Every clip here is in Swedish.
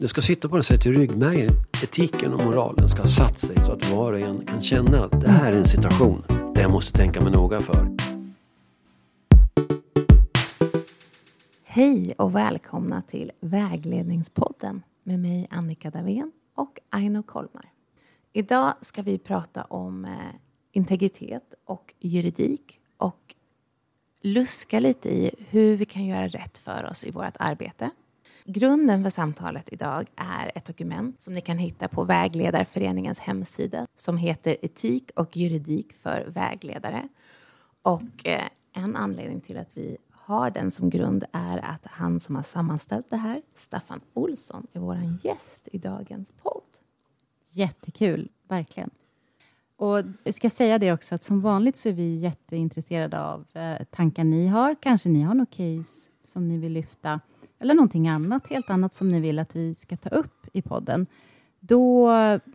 Det ska sitta på något sätt i ryggmärgen. Etiken och moralen ska ha satt sig så att var och en kan känna att det här är en situation där jag måste tänka mig noga för. Hej och välkomna till Vägledningspodden med mig Annika Davén och Aino Kolmar. Idag ska vi prata om eh, integritet och juridik och luska lite i hur vi kan göra rätt för oss i vårt arbete. Grunden för samtalet idag är ett dokument som ni kan hitta på Vägledarföreningens hemsida som heter Etik och juridik för vägledare. Och eh, en anledning till att vi har den som grund är att han som har sammanställt det här, Staffan Olsson, är vår gäst i dagens podd. Jättekul, verkligen. Och jag ska säga det också att som vanligt så är vi jätteintresserade av eh, tankar ni har. Kanske ni har något case som ni vill lyfta eller någonting annat, helt annat som ni vill att vi ska ta upp i podden. Då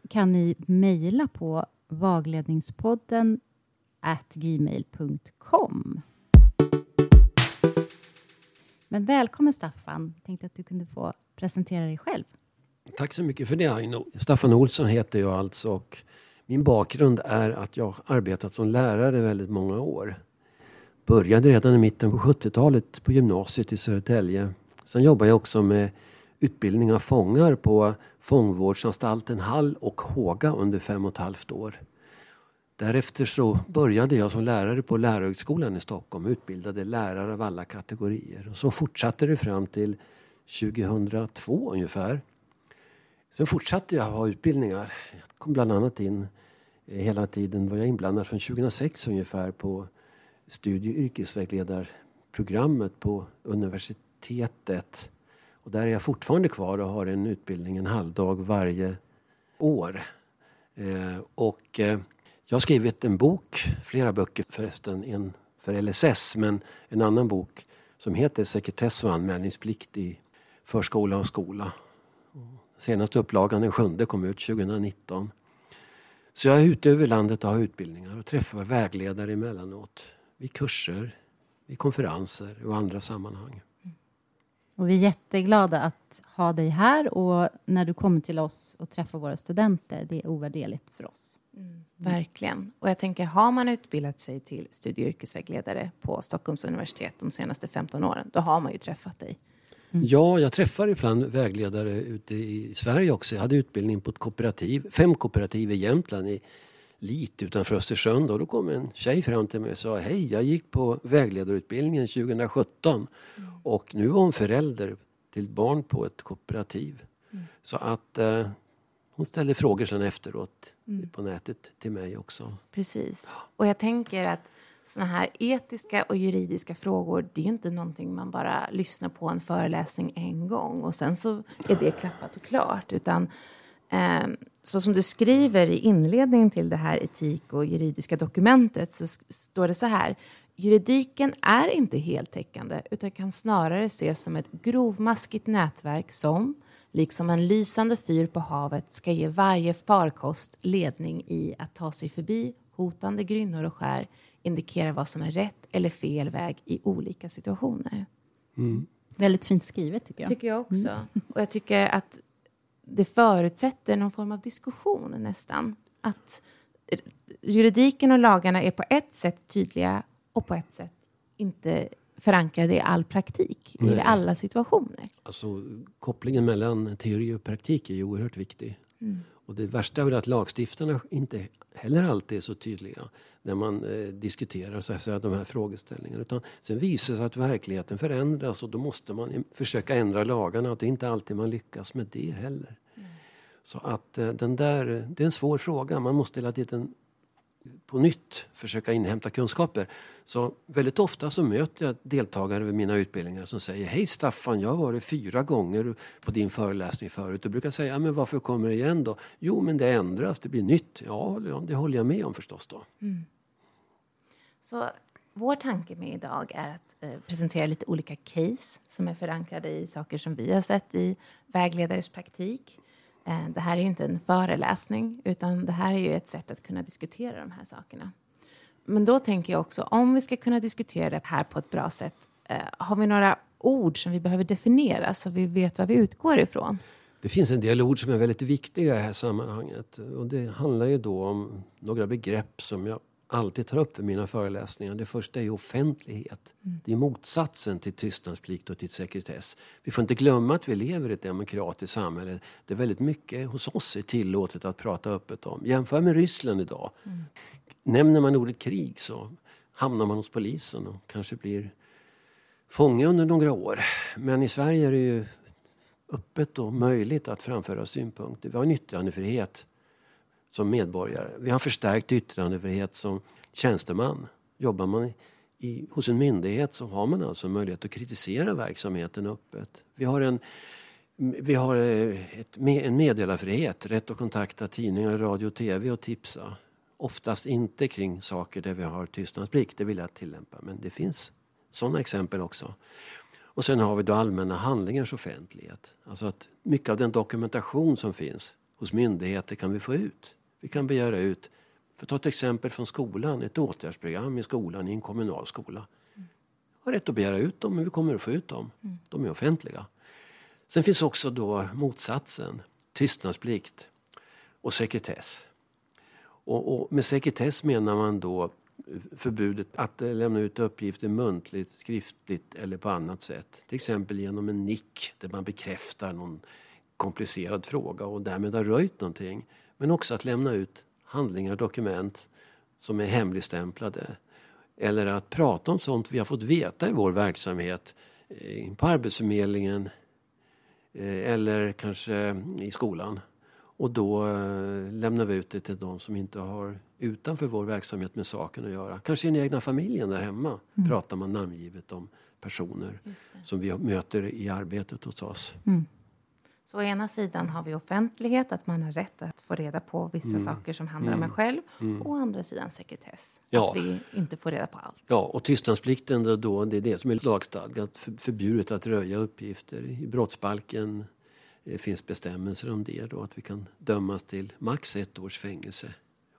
kan ni mejla på vagledningspodden at gmail.com. Men välkommen Staffan. Jag tänkte att du kunde få presentera dig själv. Tack så mycket för det Aino. Staffan Olsson heter jag alltså och min bakgrund är att jag har arbetat som lärare väldigt många år. Började redan i mitten på 70-talet på gymnasiet i Södertälje. Sen jobbade jag också med utbildning av fångar på fångvårdsanstalten Hall och Håga under fem och ett halvt år. Därefter så började jag som lärare på Lärarhögskolan i Stockholm och utbildade lärare av alla kategorier. Och så fortsatte det fram till 2002 ungefär. Sen fortsatte jag ha utbildningar. Jag kom bland annat in eh, hela tiden var jag inblandad från 2006 ungefär på studie och yrkesvägledarprogrammet på universitetet. Och där är jag fortfarande kvar och har en utbildning en halvdag varje år. Eh, och eh, jag har skrivit en bok, flera böcker förresten, en för LSS men en annan bok som heter Sekretess och anmälningsplikt i förskola och skola. Senaste upplagan, den sjunde, kom ut 2019. Så jag är ute över landet och har utbildningar och träffar vägledare emellanåt. Vid kurser, vid konferenser och andra sammanhang. Och vi är jätteglada att ha dig här och när du kommer till oss och träffar våra studenter. Det är ovärderligt för oss. Mm, verkligen. Och jag tänker, har man utbildat sig till studie och yrkesvägledare på Stockholms universitet de senaste 15 åren, då har man ju träffat dig. Mm. Ja, jag träffar ibland vägledare ute i Sverige också. Jag hade utbildning på ett kooperativ, fem kooperativ i Jämtland, i Lit utanför Östersund. Och då kom en tjej fram till mig och sa Hej, jag gick på vägledarutbildningen 2017 mm. och nu var hon förälder till barn på ett kooperativ. Mm. Så att eh, hon ställde frågor sen efteråt mm. på nätet till mig också. Precis. Ja. Och jag tänker att såna här etiska och juridiska frågor, det är inte någonting man bara lyssnar på en föreläsning en gång och sen så är det klappat och klart. Utan eh, så som du skriver i inledningen till det här etik och juridiska dokumentet så står det så här. Juridiken är inte heltäckande utan kan snarare ses som ett grovmaskigt nätverk som, liksom en lysande fyr på havet, ska ge varje farkost ledning i att ta sig förbi hotande grynnor och skär indikerar vad som är rätt eller fel väg i olika situationer. Mm. Väldigt fint skrivet tycker jag. tycker jag också. Mm. Och jag tycker att det förutsätter någon form av diskussion nästan. Att juridiken och lagarna är på ett sätt tydliga och på ett sätt inte förankrade i all praktik, Nej. i alla situationer. Alltså, kopplingen mellan teori och praktik är ju oerhört viktig. Mm. Och det värsta är väl att lagstiftarna inte heller alltid är så tydliga när man eh, diskuterar så att säga, de här frågeställningarna. Utan sen visar det sig att verkligheten förändras och då måste man försöka ändra lagarna och det är inte alltid man lyckas med det heller. Mm. Så att eh, den där, det är en svår fråga. Man måste hela tiden på nytt försöka inhämta kunskaper. Så väldigt ofta så möter jag deltagare vid mina utbildningar som säger Hej Staffan, jag har varit fyra gånger på din föreläsning förut. Och brukar säga, men varför kommer du igen då? Jo, men det ändras, det blir nytt. Ja, det håller jag med om förstås då. Mm. Så vår tanke med idag är att eh, presentera lite olika case som är förankrade i saker som vi har sett i vägledares praktik. Eh, det här är ju inte en föreläsning, utan det här är ju ett sätt att kunna diskutera de här sakerna. Men då tänker jag också, om vi ska kunna diskutera det här på ett bra sätt, eh, har vi några ord som vi behöver definiera så vi vet vad vi utgår ifrån? Det finns en del ord som är väldigt viktiga i det här sammanhanget. Och det handlar ju då om några begrepp som jag alltid tar upp för mina föreläsningar. Det första är offentlighet. Mm. Det är motsatsen till tystnadsplikt och till sekretess. Vi får inte glömma att vi lever i ett demokratiskt samhälle där väldigt mycket hos oss är tillåtet att prata öppet om. Jämför med Ryssland idag. Mm. Nämner man ordet krig så hamnar man hos polisen och kanske blir fånge under några år. Men i Sverige är det ju öppet och möjligt att framföra synpunkter. Vi har en yttrandefrihet som medborgare. Vi har förstärkt yttrandefrihet som tjänsteman. Jobbar man i, hos en myndighet så har man alltså möjlighet att kritisera verksamheten öppet. Vi har en, vi har eh, ett, en meddelarfrihet, rätt att kontakta tidningar, radio och tv och tipsa. Oftast inte kring saker där vi har tystnadsplikt, det vill jag tillämpa. Men det finns sådana exempel också. Och sen har vi då allmänna handlingars offentlighet. Alltså att mycket av den dokumentation som finns hos myndigheter kan vi få ut. Vi kan begära ut, för att ta ett exempel från skolan, ett åtgärdsprogram i skolan, i en kommunal skola. Vi har rätt att begära ut dem, men vi kommer att få ut dem. De är offentliga. Sen finns också då motsatsen, tystnadsplikt och sekretess. Och, och med sekretess menar man då förbudet att lämna ut uppgifter muntligt, skriftligt eller på annat sätt. Till exempel genom en nick där man bekräftar någon komplicerad fråga och därmed har röjt någonting. Men också att lämna ut handlingar och dokument som är hemligstämplade. Eller att prata om sånt vi har fått veta i vår verksamhet eh, på Arbetsförmedlingen eh, eller kanske i skolan. Och då eh, lämnar vi ut det till de som inte har utanför vår verksamhet med saken att göra. Kanske i den egna familjen där hemma mm. pratar man namngivet om personer som vi möter i arbetet hos oss. Mm. Så å ena sidan har vi offentlighet, att man har rätt att få reda på vissa mm. saker som handlar mm. om en själv. Mm. Och å andra sidan sekretess, ja. att vi inte får reda på allt. Ja, och tystnadsplikten då, då det är det som är lagstadgat, förbjudet att röja uppgifter. I brottsbalken det finns bestämmelser om det då, att vi kan dömas till max ett års fängelse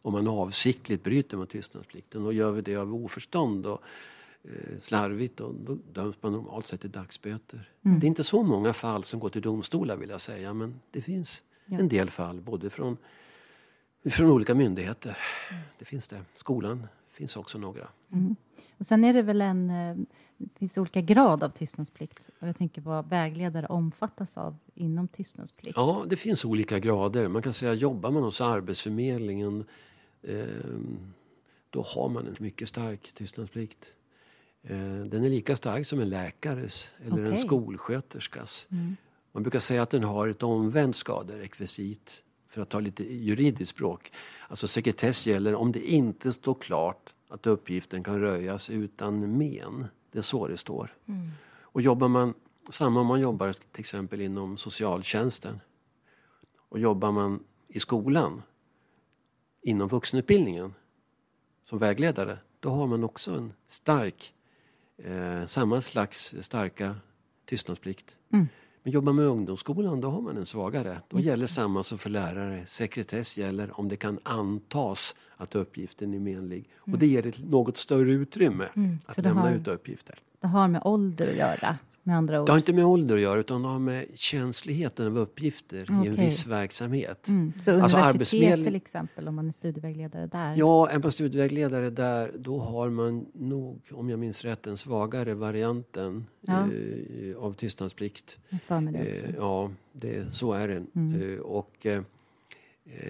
om man avsiktligt bryter mot tystnadsplikten. Och gör vi det av oförstånd eh, slarvigt och då döms man normalt sett till dagsböter. Mm. Det är inte så många fall som går till domstolar vill jag säga men det finns ja. en del fall både från, från olika myndigheter. Mm. Det finns det. Skolan finns också några. Mm. Och sen är det väl en eh, det finns olika grad av tystnadsplikt. Och jag tänker vad vägledare omfattas av inom tystnadsplikt. Ja, det finns olika grader. Man kan säga jobbar man hos Arbetsförmedlingen eh, då har man en mycket stark tystnadsplikt. Eh, den är lika stark som en läkares eller okay. en skolsköterskas. Mm. Man brukar säga att den har ett omvänt skaderekvisit för att ta lite juridiskt språk. Alltså sekretess gäller om det inte står klart att uppgiften kan röjas utan men. Det är så det står. Mm. Och jobbar man, samma om man jobbar till exempel inom socialtjänsten och jobbar man i skolan inom vuxenutbildningen som vägledare, då har man också en stark, eh, samma slags starka tystnadsplikt. Mm. Men jobbar man med ungdomsskolan, då har man en svagare. Då Just gäller samma som för lärare. Sekretess gäller om det kan antas att uppgiften är menlig. Mm. Och det ger ett något större utrymme mm. att lämna har, ut uppgifter. Det har med ålder att göra? Med andra ord. Det har inte med ålder att göra utan det har med känsligheten av uppgifter okay. i en viss verksamhet. Mm. Så alltså universitet till exempel, om man är studievägledare där? Ja, är man studievägledare där då har man nog, om jag minns rätt, den svagare varianten ja. eh, av tystnadsplikt. Eh, ja, det, så är det. Mm. Eh, och, eh,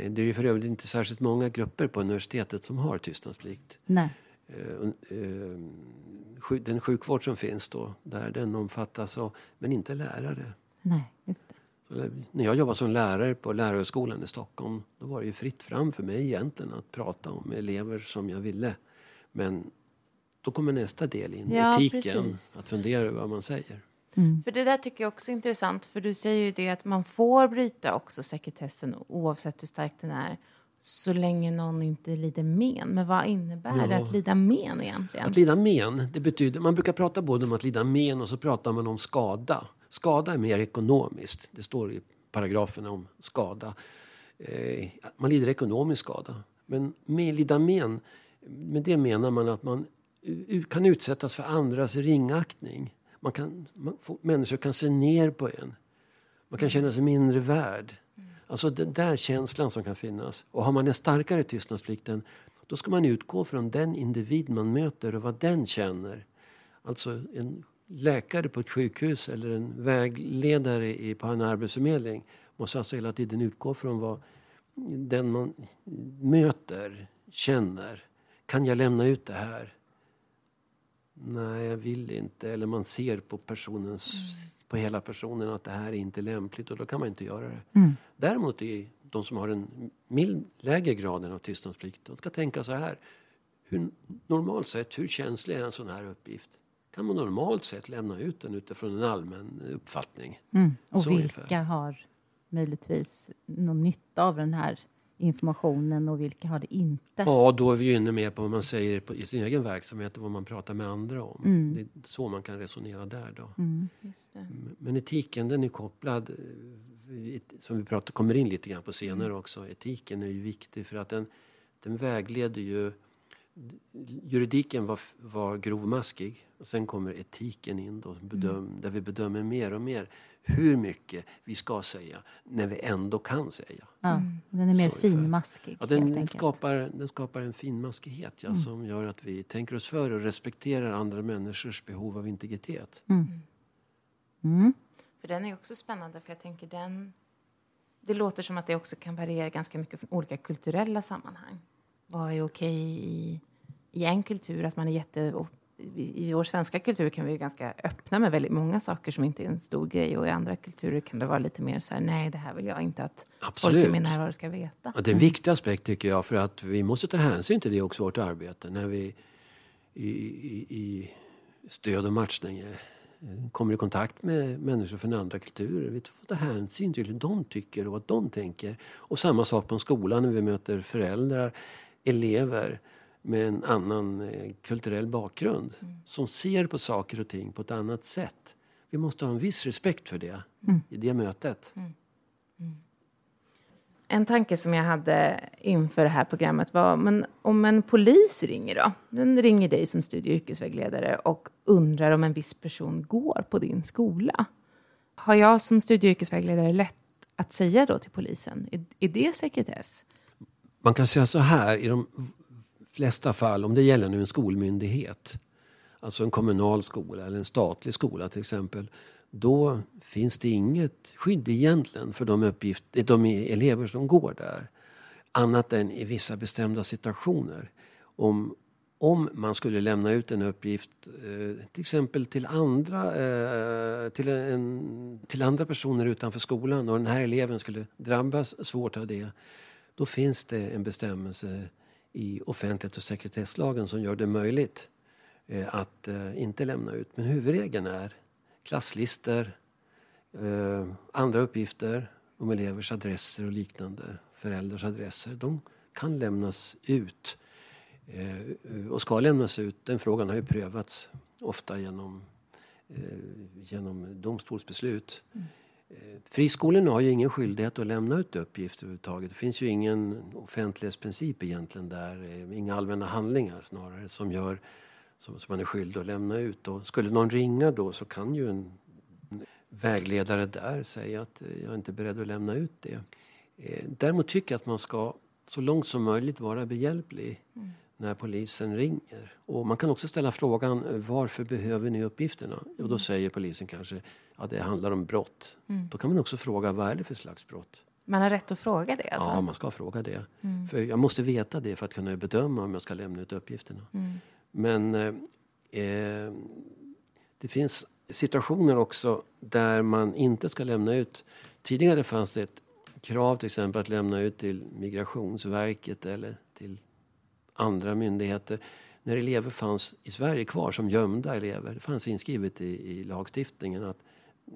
det är ju för övrigt inte särskilt många grupper på universitetet som har tystnadsplikt. Nej. Eh, eh, den sjukvård som finns då, där den omfattas av, men inte lärare. Nej, just det. Så när jag jobbade som lärare på Lärarhögskolan i Stockholm då var det ju fritt fram för mig egentligen att prata om elever som jag ville. Men då kommer nästa del in, ja, etiken, precis. att fundera över vad man säger. Mm. För det där tycker jag också är intressant, för du säger ju det att man får bryta också sekretessen oavsett hur stark den är så länge någon inte lider men. Men vad innebär ja. det att lida men egentligen? Att lida men, det betyder, man brukar prata både om att lida men och så pratar man om skada. Skada är mer ekonomiskt. Det står i paragraferna om skada. Eh, man lider ekonomisk skada. Men med lida men, med det menar man att man kan utsättas för andras ringaktning. Man kan, man får, människor kan se ner på en. Man kan känna sig mindre värd. Alltså den där känslan som kan finnas. Och har man en starkare tystnadsplikt då ska man utgå från den individ man möter och vad den känner. Alltså en läkare på ett sjukhus eller en vägledare på en arbetsförmedling måste alltså hela tiden utgå från vad den man möter känner. Kan jag lämna ut det här? Nej, jag vill inte. Eller man ser på, personens, mm på hela personen att det här är inte lämpligt och då kan man inte göra det. Mm. Däremot är de som har en mild, lägre graden av tystnadsplikt, de ska tänka så här. Hur, normalt sett, hur känslig är en sån här uppgift? Kan man normalt sett lämna ut den utifrån en allmän uppfattning? Mm. Och så vilka ungefär. har möjligtvis någon nytta av den här informationen och vilka har det inte? Ja, då är vi inne mer på vad man säger på, i sin egen verksamhet och vad man pratar med andra om. Mm. Det är så man kan resonera där. Då. Mm. Men etiken den är kopplad, eh, som vi pratar, kommer in lite grann på senare mm. också. Etiken är ju viktig för att den, den vägleder ju juridiken var, var grovmaskig. Och sen kommer etiken in då, bedöm, mm. där vi bedömer mer och mer hur mycket vi ska säga när vi ändå kan säga. Ja, mm. Den är mer Så finmaskig. Ja, den, skapar, den skapar en finmaskighet ja, mm. som gör att vi tänker oss för och respekterar andra människors behov av integritet. Mm. mm. För den är också spännande för jag tänker den det låter som att det också kan variera ganska mycket från olika kulturella sammanhang. Vad är okej i, i en kultur? Att man är jätte i vår svenska kultur kan vi vara ganska öppna med väldigt många saker som inte är en stor grej och i andra kulturer kan det vara lite mer så här, nej det här vill jag inte att Absolut. folk i min närvaro ska veta. Ja, det är en viktig aspekt tycker jag för att vi måste ta hänsyn till det också i vårt arbete när vi i, i, i stöd och matchning eh, kommer i kontakt med människor från andra kulturer. Vi får ta hänsyn till hur de tycker och vad de tänker. Och samma sak på en skola när vi möter föräldrar, elever med en annan eh, kulturell bakgrund mm. som ser på saker och ting på ett annat sätt. Vi måste ha en viss respekt för det mm. i det mötet. Mm. mm. En tanke som jag hade inför det här programmet var, men om en polis ringer då? Den ringer dig som studie och yrkesvägledare och undrar om en viss person går på din skola. Har jag som studie och yrkesvägledare lätt att säga då till polisen, är, är det sekretess? Man kan säga så här, i de flesta fall, om det gäller nu en skolmyndighet, alltså en kommunal skola eller en statlig skola till exempel, då finns det inget skydd egentligen för de, uppgift, de elever som går där. Annat än i vissa bestämda situationer. Om, om man skulle lämna ut en uppgift eh, till exempel till andra, eh, till, en, till andra personer utanför skolan och den här eleven skulle drabbas svårt av det. Då finns det en bestämmelse i offentlighet och sekretesslagen som gör det möjligt eh, att eh, inte lämna ut. Men huvudregeln är klasslistor, eh, andra uppgifter om elevers adresser och liknande, föräldrars adresser. De kan lämnas ut eh, och ska lämnas ut. Den frågan har ju prövats ofta genom, eh, genom domstolsbeslut. Mm. Eh, Friskolorna har ju ingen skyldighet att lämna ut uppgifter överhuvudtaget. Det finns ju ingen offentlighetsprincip egentligen där. Eh, inga allmänna handlingar snarare som gör som, som man är skyldig att lämna ut. Och skulle någon ringa då så kan ju en vägledare där säga att eh, jag är inte beredd att lämna ut det. Eh, däremot tycker jag att man ska så långt som möjligt vara behjälplig mm när polisen ringer. Och man kan också ställa frågan varför behöver ni uppgifterna? Och då mm. säger polisen kanske ja, det handlar om brott. Mm. Då kan man också fråga vad är det för slags brott? Man har rätt att fråga det? Alltså. Ja, man ska fråga det. Mm. För jag måste veta det för att kunna bedöma om jag ska lämna ut uppgifterna. Mm. Men eh, eh, det finns situationer också där man inte ska lämna ut. Tidigare fanns det ett krav till exempel att lämna ut till Migrationsverket eller till andra myndigheter när elever fanns i Sverige kvar som gömda elever. Det fanns inskrivet i, i lagstiftningen att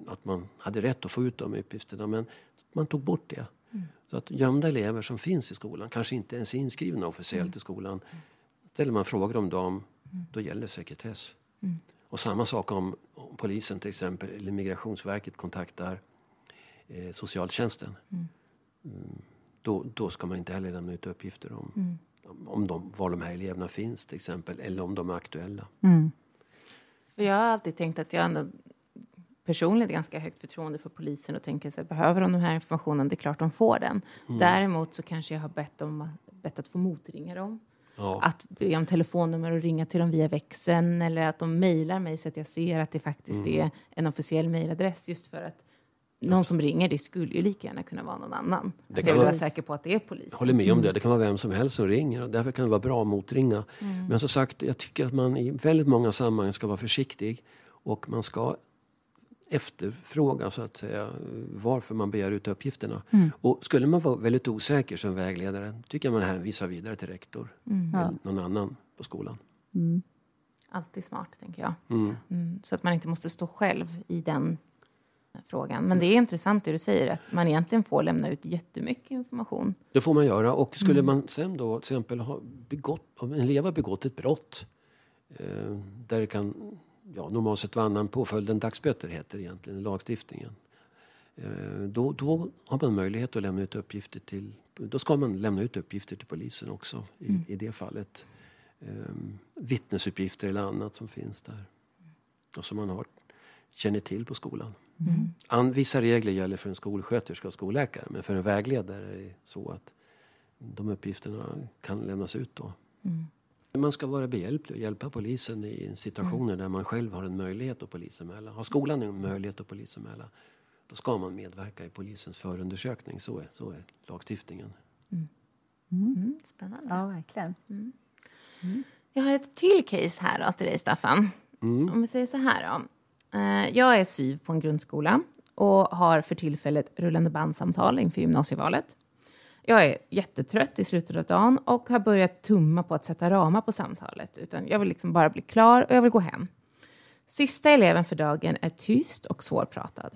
att man hade rätt att få ut de uppgifterna. Men man tog bort det. Mm. Så att gömda elever som finns i skolan, kanske inte ens är inskrivna officiellt mm. i skolan. Ställer man frågor om dem, mm. då gäller sekretess. Mm. Och samma sak om, om, polisen till exempel, eller Migrationsverket kontaktar eh, socialtjänsten. Mm. Mm. Då, då ska man inte heller lämna ut uppgifter om, om de, var de här eleverna finns till exempel, eller om de är aktuella. För jag har alltid tänkt att jag ändå personligen ganska högt förtroende för polisen och tänker så här, behöver de den här informationen, det är klart de får den. Mm. Däremot så kanske jag har bett, om, bett att få motringa dem. Ja. Att be om telefonnummer och ringa till dem via växeln eller att de mejlar mig så att jag ser att det faktiskt Mm. är en officiell mejladress just för att någon som ringer, det skulle ju lika gärna kunna vara någon annan. Det kan jag vill vara säker på att det är polisen. Jag håller med om det. Det kan vara vem som helst som ringer och därför kan det vara bra att motringa. Men som sagt, jag tycker att man i väldigt många sammanhang ska vara försiktig och man ska efterfråga så att säga varför man begär ut uppgifterna. Och skulle man vara väldigt osäker som vägledare tycker jag man hänvisar vidare till rektor eller någon annan på skolan. Alltid smart, tänker jag. Mm, så att man inte måste stå själv i den frågan. Men det är intressant det du säger, att man egentligen får lämna ut jättemycket information. Det får man göra. Och skulle man sen då till exempel ha begått, om en elev har begått ett brott eh, där det kan ja, normalt sett vara annan påföljd än dagsböter heter det egentligen lagstiftningen. Eh, då, då har man möjlighet att lämna ut uppgifter till, då ska man lämna ut uppgifter till polisen också i, i det fallet. Eh, vittnesuppgifter eller annat som finns där. Och som man har, känner till på skolan. An, vissa regler gäller för en skolsköterska och skolläkare men för en vägledare är det så att de uppgifterna kan lämnas ut då. Man ska vara behjälplig och hjälpa polisen i situationer där man själv har en möjlighet att polisanmäla. Har skolan en möjlighet att polisanmäla då ska man medverka i polisens förundersökning. Så är, så är lagstiftningen. Mm, spännande. Ja, verkligen. Jag har ett till case här då till dig, Staffan. Mm. Om vi säger så här då. Eh, jag är syv på en grundskola och har för tillfället rullande bandsamtal inför gymnasievalet. Jag är jättetrött i slutet av dagen och har börjat tumma på att sätta ramar på samtalet. Utan jag vill liksom bara bli klar och jag vill gå hem. Sista eleven för dagen är tyst och svårpratad.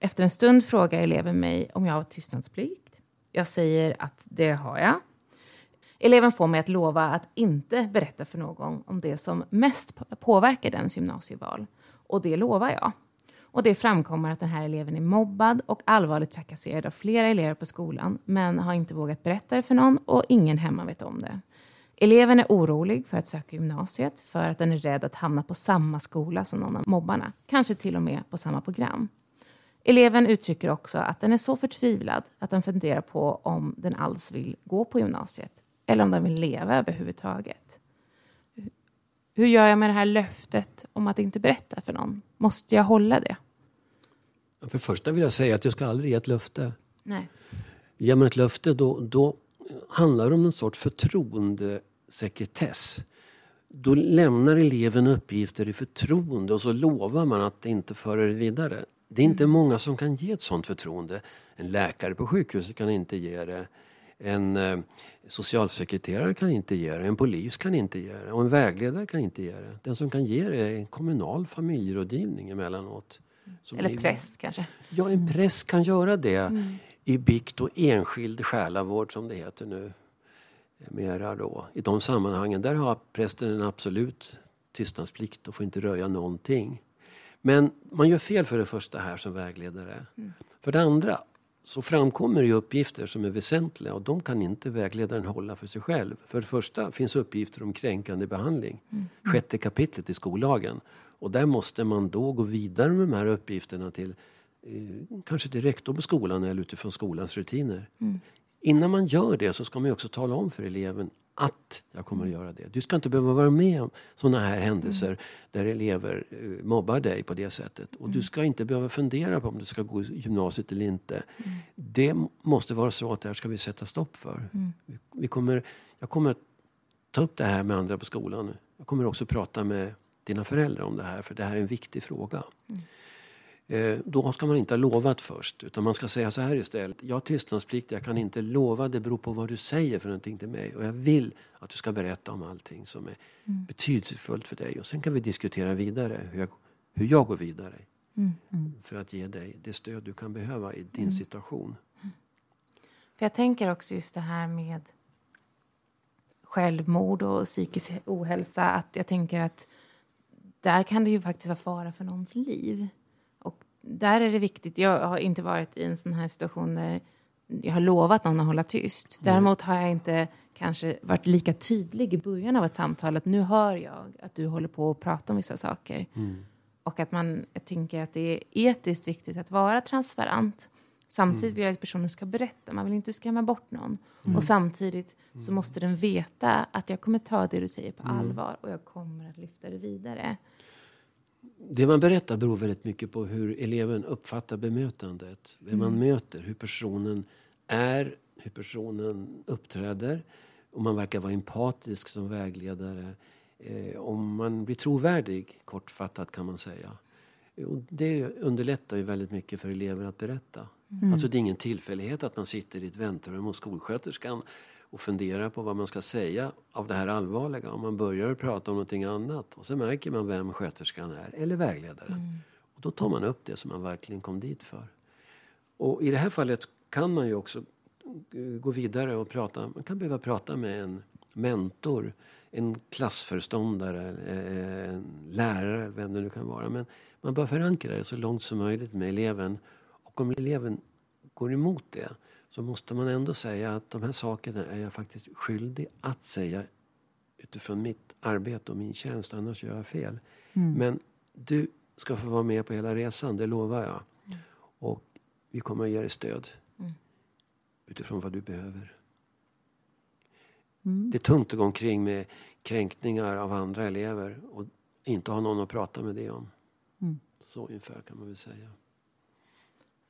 Efter en stund frågar eleven mig om jag har tystnadsplikt. Jag säger att det har jag. Eleven får mig att lova att inte berätta för någon om det som mest påverkar dens gymnasieval. Och det lovar jag. Och det framkommer att den här eleven är mobbad och allvarligt trakasserad av flera elever på skolan, men har inte vågat berätta det för någon och ingen hemma vet om det. Eleven är orolig för att söka gymnasiet för att den är rädd att hamna på samma skola som någon av mobbarna, kanske till och med på samma program. Eleven uttrycker också att den är så förtvivlad att den funderar på om den alls vill gå på gymnasiet eller om den vill leva överhuvudtaget. Hur gör jag med det här löftet om att inte berätta för någon? Måste jag hålla det? För det första vill jag säga att jag ska aldrig ge ett löfte. Nej. Ger man ett löfte då, då handlar det om en sorts förtroendesekretess. Då lämnar eleven uppgifter i förtroende och så lovar man att inte föra det vidare. Det är inte många som kan ge ett sånt förtroende. En läkare på sjukhuset kan inte ge det. En eh, socialsekreterare kan inte ge det. En polis kan inte ge det. Och en vägledare kan inte ge det. Den som kan ge det är en kommunal familjerådgivning emellanåt. Som Eller är- präst kanske? Ja, en präst kan göra det i bikt och enskild själavård som det heter nu. Mera då. I de sammanhangen där har prästen en absolut tystnadsplikt och får inte röja någonting. Men man gör fel för det första här som vägledare. För det andra så framkommer ju uppgifter som är väsentliga och de kan inte vägledaren hålla för sig själv. För det första finns uppgifter om kränkande behandling. Sjätte kapitlet i skollagen. Och där måste man då gå vidare med de här uppgifterna till eh, kanske till rektor på skolan eller utifrån skolans rutiner. Innan man gör det så ska man också tala om för eleven att jag kommer att göra det. Du ska inte behöva vara med om sådana här händelser där elever eh, mobbar dig på det sättet. Och du ska inte behöva fundera på om du ska gå i gymnasiet eller inte. Det måste vara så att det här ska vi sätta stopp för. Vi, vi kommer, jag kommer att ta upp det här med andra på skolan. Jag kommer också prata med dina föräldrar om det här för det här är en viktig fråga. Eh, Då ska man inte ha lovat först utan man ska säga så här istället. Jag har tystnadsplikt, jag kan inte lova, det beror på vad du säger för någonting till mig. Och jag vill att du ska berätta om allting som är betydelsefullt för dig. Och sen kan vi diskutera vidare hur jag, hur jag går vidare. För att ge dig det stöd du kan behöva i din situation. För jag tänker också just det här med självmord och psykisk ohälsa. Att jag tänker att där kan det ju faktiskt vara fara för någons liv. Där är det viktigt. Jag har inte varit i en sån här situation där jag har lovat någon att hålla tyst. Däremot har jag inte kanske varit lika tydlig i början av ett samtal att nu hör jag att du håller på att prata om vissa saker. Och att man jag tänker att det är etiskt viktigt att vara transparent. Samtidigt vill jag att personen ska berätta, man vill inte skrämma bort någon. Och samtidigt så måste den veta att jag kommer ta det du säger på allvar och jag kommer att lyfta det vidare. Det man berättar beror väldigt mycket på hur eleven uppfattar bemötandet. Vem man möter, hur personen är, hur personen uppträder. Om man verkar vara empatisk som vägledare. Eh, om man blir trovärdig, kortfattat kan man säga. Och det underlättar ju väldigt mycket för elever att berätta. Alltså det är ingen tillfällighet att man sitter i ett väntrum hos skolsköterskan och funderar på vad man ska säga av det här allvarliga. Om man börjar prata om någonting annat och så märker man vem sköterskan är, eller vägledaren. Och då tar man upp det som man verkligen kom dit för. Och i det här fallet kan man ju också gå vidare och prata. Man kan behöva prata med en mentor, en klassförståndare, eh, en lärare, vem det nu kan vara. Men man bör förankra det så långt som möjligt med eleven. Och om eleven går emot det så måste man ändå säga att de här sakerna är jag faktiskt skyldig att säga utifrån mitt arbete och min tjänst, annars gör jag fel. Men du ska få vara med på hela resan, det lovar jag. Och vi kommer att ge dig stöd utifrån vad du behöver. Det är tungt att gå omkring med kränkningar av andra elever och inte ha någon att prata med det om. Så ungefär kan man väl säga.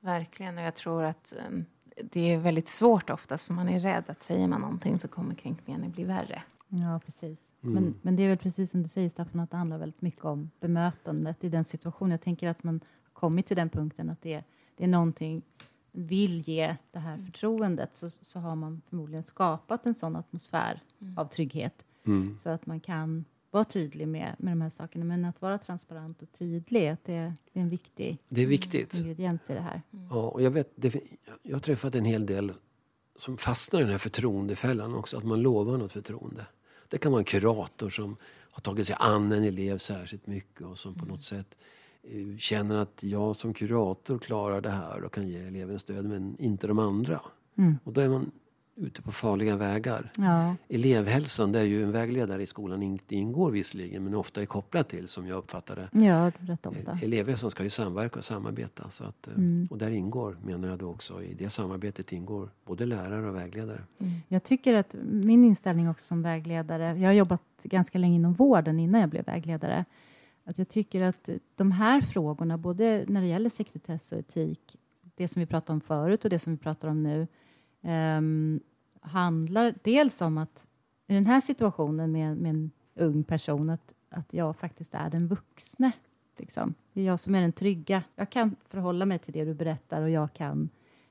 Verkligen, och jag tror att um, det är väldigt svårt oftast för man är rädd att säger man någonting så kommer kränkningarna bli värre. Ja, precis. Men, men det är väl precis som du säger, Staffan, att det handlar väldigt mycket om bemötandet i den situationen. Jag tänker att man har kommit till den punkten att det, det är någonting vill ge det här förtroendet så, så har man förmodligen skapat en sån atmosfär av trygghet så att man kan vara tydlig med, med de här sakerna. Men att vara transparent och tydlig, att det, det är en viktig Det är viktigt. ingrediens i det här. Ja, och jag, vet, det, jag har träffat en hel del som fastnar i den här förtroendefällan också. Att man lovar något förtroende. Det kan vara en kurator som har tagit sig an en elev särskilt mycket och som på något sätt eh, känner att jag som kurator klarar det här och kan ge eleven stöd men inte de andra. Och då är man ute på farliga vägar. Ja, Elevhälsan, det är ju en vägledare i skolan, det ingår visserligen men ofta är kopplad till som jag uppfattar det. ja rätt ofta. Elevhälsan ska ju samverka och samarbeta. Så att, eh, Och där ingår, menar jag då också, i det samarbetet ingår både lärare och vägledare. Jag tycker att min inställning också som vägledare, jag har jobbat ganska länge inom vården innan jag blev vägledare, att jag tycker att de här frågorna, både när det gäller sekretess och etik, det som vi pratade om förut och det som vi pratar om nu, ehm, handlar dels om att i den här situationen med, med en ung person, att, att jag faktiskt är den vuxne. Liksom. Det är jag som är den trygga. Jag kan förhålla mig till det du berättar och jag kan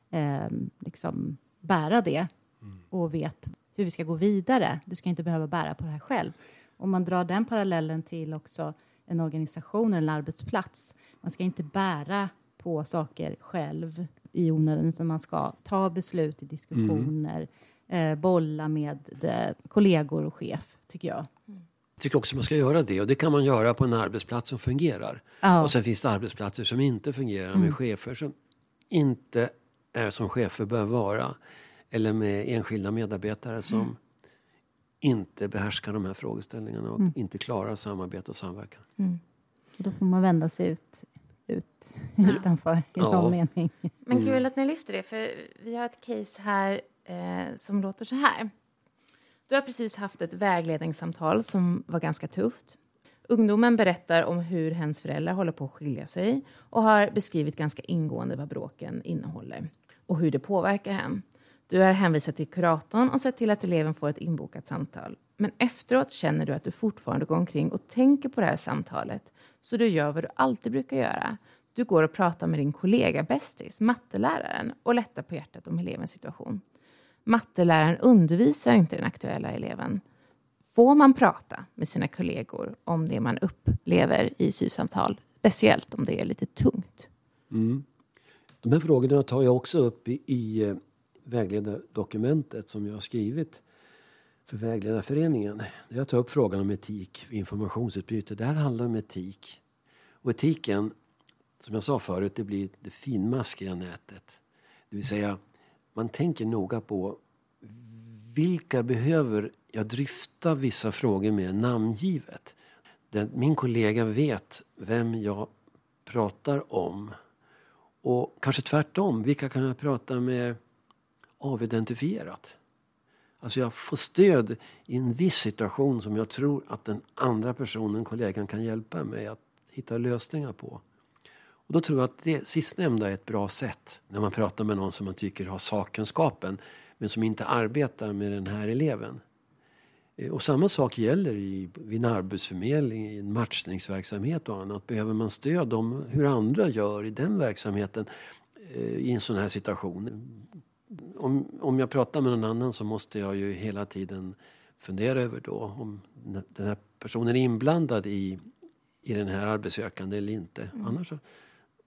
ehm, liksom bära det och vet hur vi ska gå vidare. Du ska inte behöva bära på det här själv. Om man drar den parallellen till också en organisation eller en arbetsplats. Man ska inte bära på saker själv i onödan utan man ska ta beslut i diskussioner, eh, bolla med det, kollegor och chef, tycker jag. Jag tycker också man ska göra det och det kan man göra på en arbetsplats som fungerar. Ja. Och sen finns det arbetsplatser som inte fungerar med chefer som inte är som chefer bör vara. Eller med enskilda medarbetare som inte behärskar de här frågeställningarna och inte klarar samarbete och samverkan. Och då får man vända sig ut, ut utanför i Ja. någon mening. Men kul att ni lyfter det, för vi har ett case här eh, som låter så här. Du har precis haft ett vägledningssamtal som var ganska tufft. Ungdomen berättar om hur hens föräldrar håller på att skilja sig och har beskrivit ganska ingående vad bråken innehåller och hur det påverkar hen. Du har hänvisat till kuratorn och sett till att eleven får ett inbokat samtal. Men efteråt känner du att du fortfarande går omkring och tänker på det här samtalet. Så du gör vad du alltid brukar göra. Du går och pratar med din kollega bästis, matteläraren, och lättar på hjärtat om elevens situation. Matteläraren undervisar inte den aktuella eleven. Får man prata med sina kollegor om det man upplever i SYV-samtal? Speciellt om det är lite tungt. Mm. De här frågorna tar jag också upp i, i eh, vägledardokumentet som jag har skrivit för Vägledarföreningen. Där jag tar upp frågan om etik, informationsutbyte. Det här handlar om etik. Och etiken, som jag sa förut, det blir det finmaskiga nätet. Det vill säga, man tänker noga på vilka behöver jag dryfta vissa frågor med namngivet. Den, min kollega vet vem jag pratar om. Och kanske tvärtom, vilka kan jag prata med avidentifierat? Alltså jag får stöd i en viss situation som jag tror att den andra personen, kollegan, kan hjälpa mig att hitta lösningar på. Och då tror jag att det sistnämnda är ett bra sätt när man pratar med någon som man tycker har sakkunskapen men som inte arbetar med den här eleven. Eh, och samma sak gäller i, vid en arbetsförmedling, i en matchningsverksamhet och annat. Behöver man stöd om hur andra gör i den verksamheten eh, i en sån här situation. Om, om jag pratar med någon annan så måste jag ju hela tiden fundera över då om den här personen är inblandad i, i den här arbetssökande eller inte. Mm. Annars så,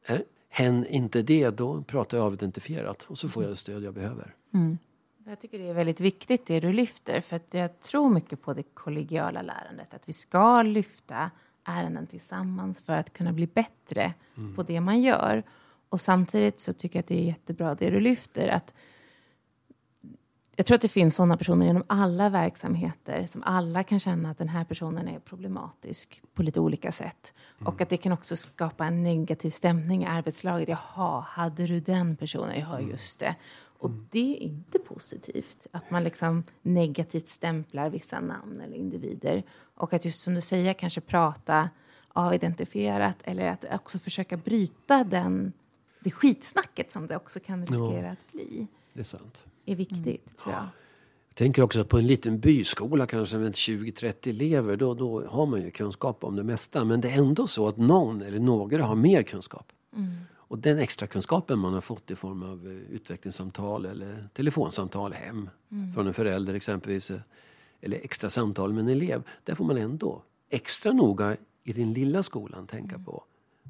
är hen inte det, då pratar jag avidentifierat och så får jag det stöd jag behöver. Mm. Jag tycker det är väldigt viktigt det du lyfter, för att jag tror mycket på det kollegiala lärandet. Att vi ska lyfta ärenden tillsammans för att kunna bli bättre mm. på det man gör. Och samtidigt så tycker jag att det är jättebra det du lyfter, att jag tror att det finns sådana personer inom alla verksamheter som alla kan känna att den här personen är problematisk på lite olika sätt. Mm. Och att det kan också skapa en negativ stämning i arbetslaget. Jaha, hade du den personen? Ja, mm. just det. Och mm. det är inte positivt, att man liksom negativt stämplar vissa namn eller individer. Och att just som du säger, kanske prata avidentifierat eller att också försöka bryta den, det skitsnacket som det också kan riskera ja, att bli. Det är sant. Är viktigt, mm. tror jag. Jag tänker också på en liten byskola kanske med 20-30 elever. Då, då har man ju kunskap om det mesta. Men det är ändå så att någon eller några har mer kunskap. Mm. Och den extra kunskapen man har fått i form av eh, utvecklingssamtal eller telefonsamtal hem mm. från en förälder exempelvis. Eh, eller extra samtal med en elev. Där får man ändå extra noga i den lilla skolan tänka mm. på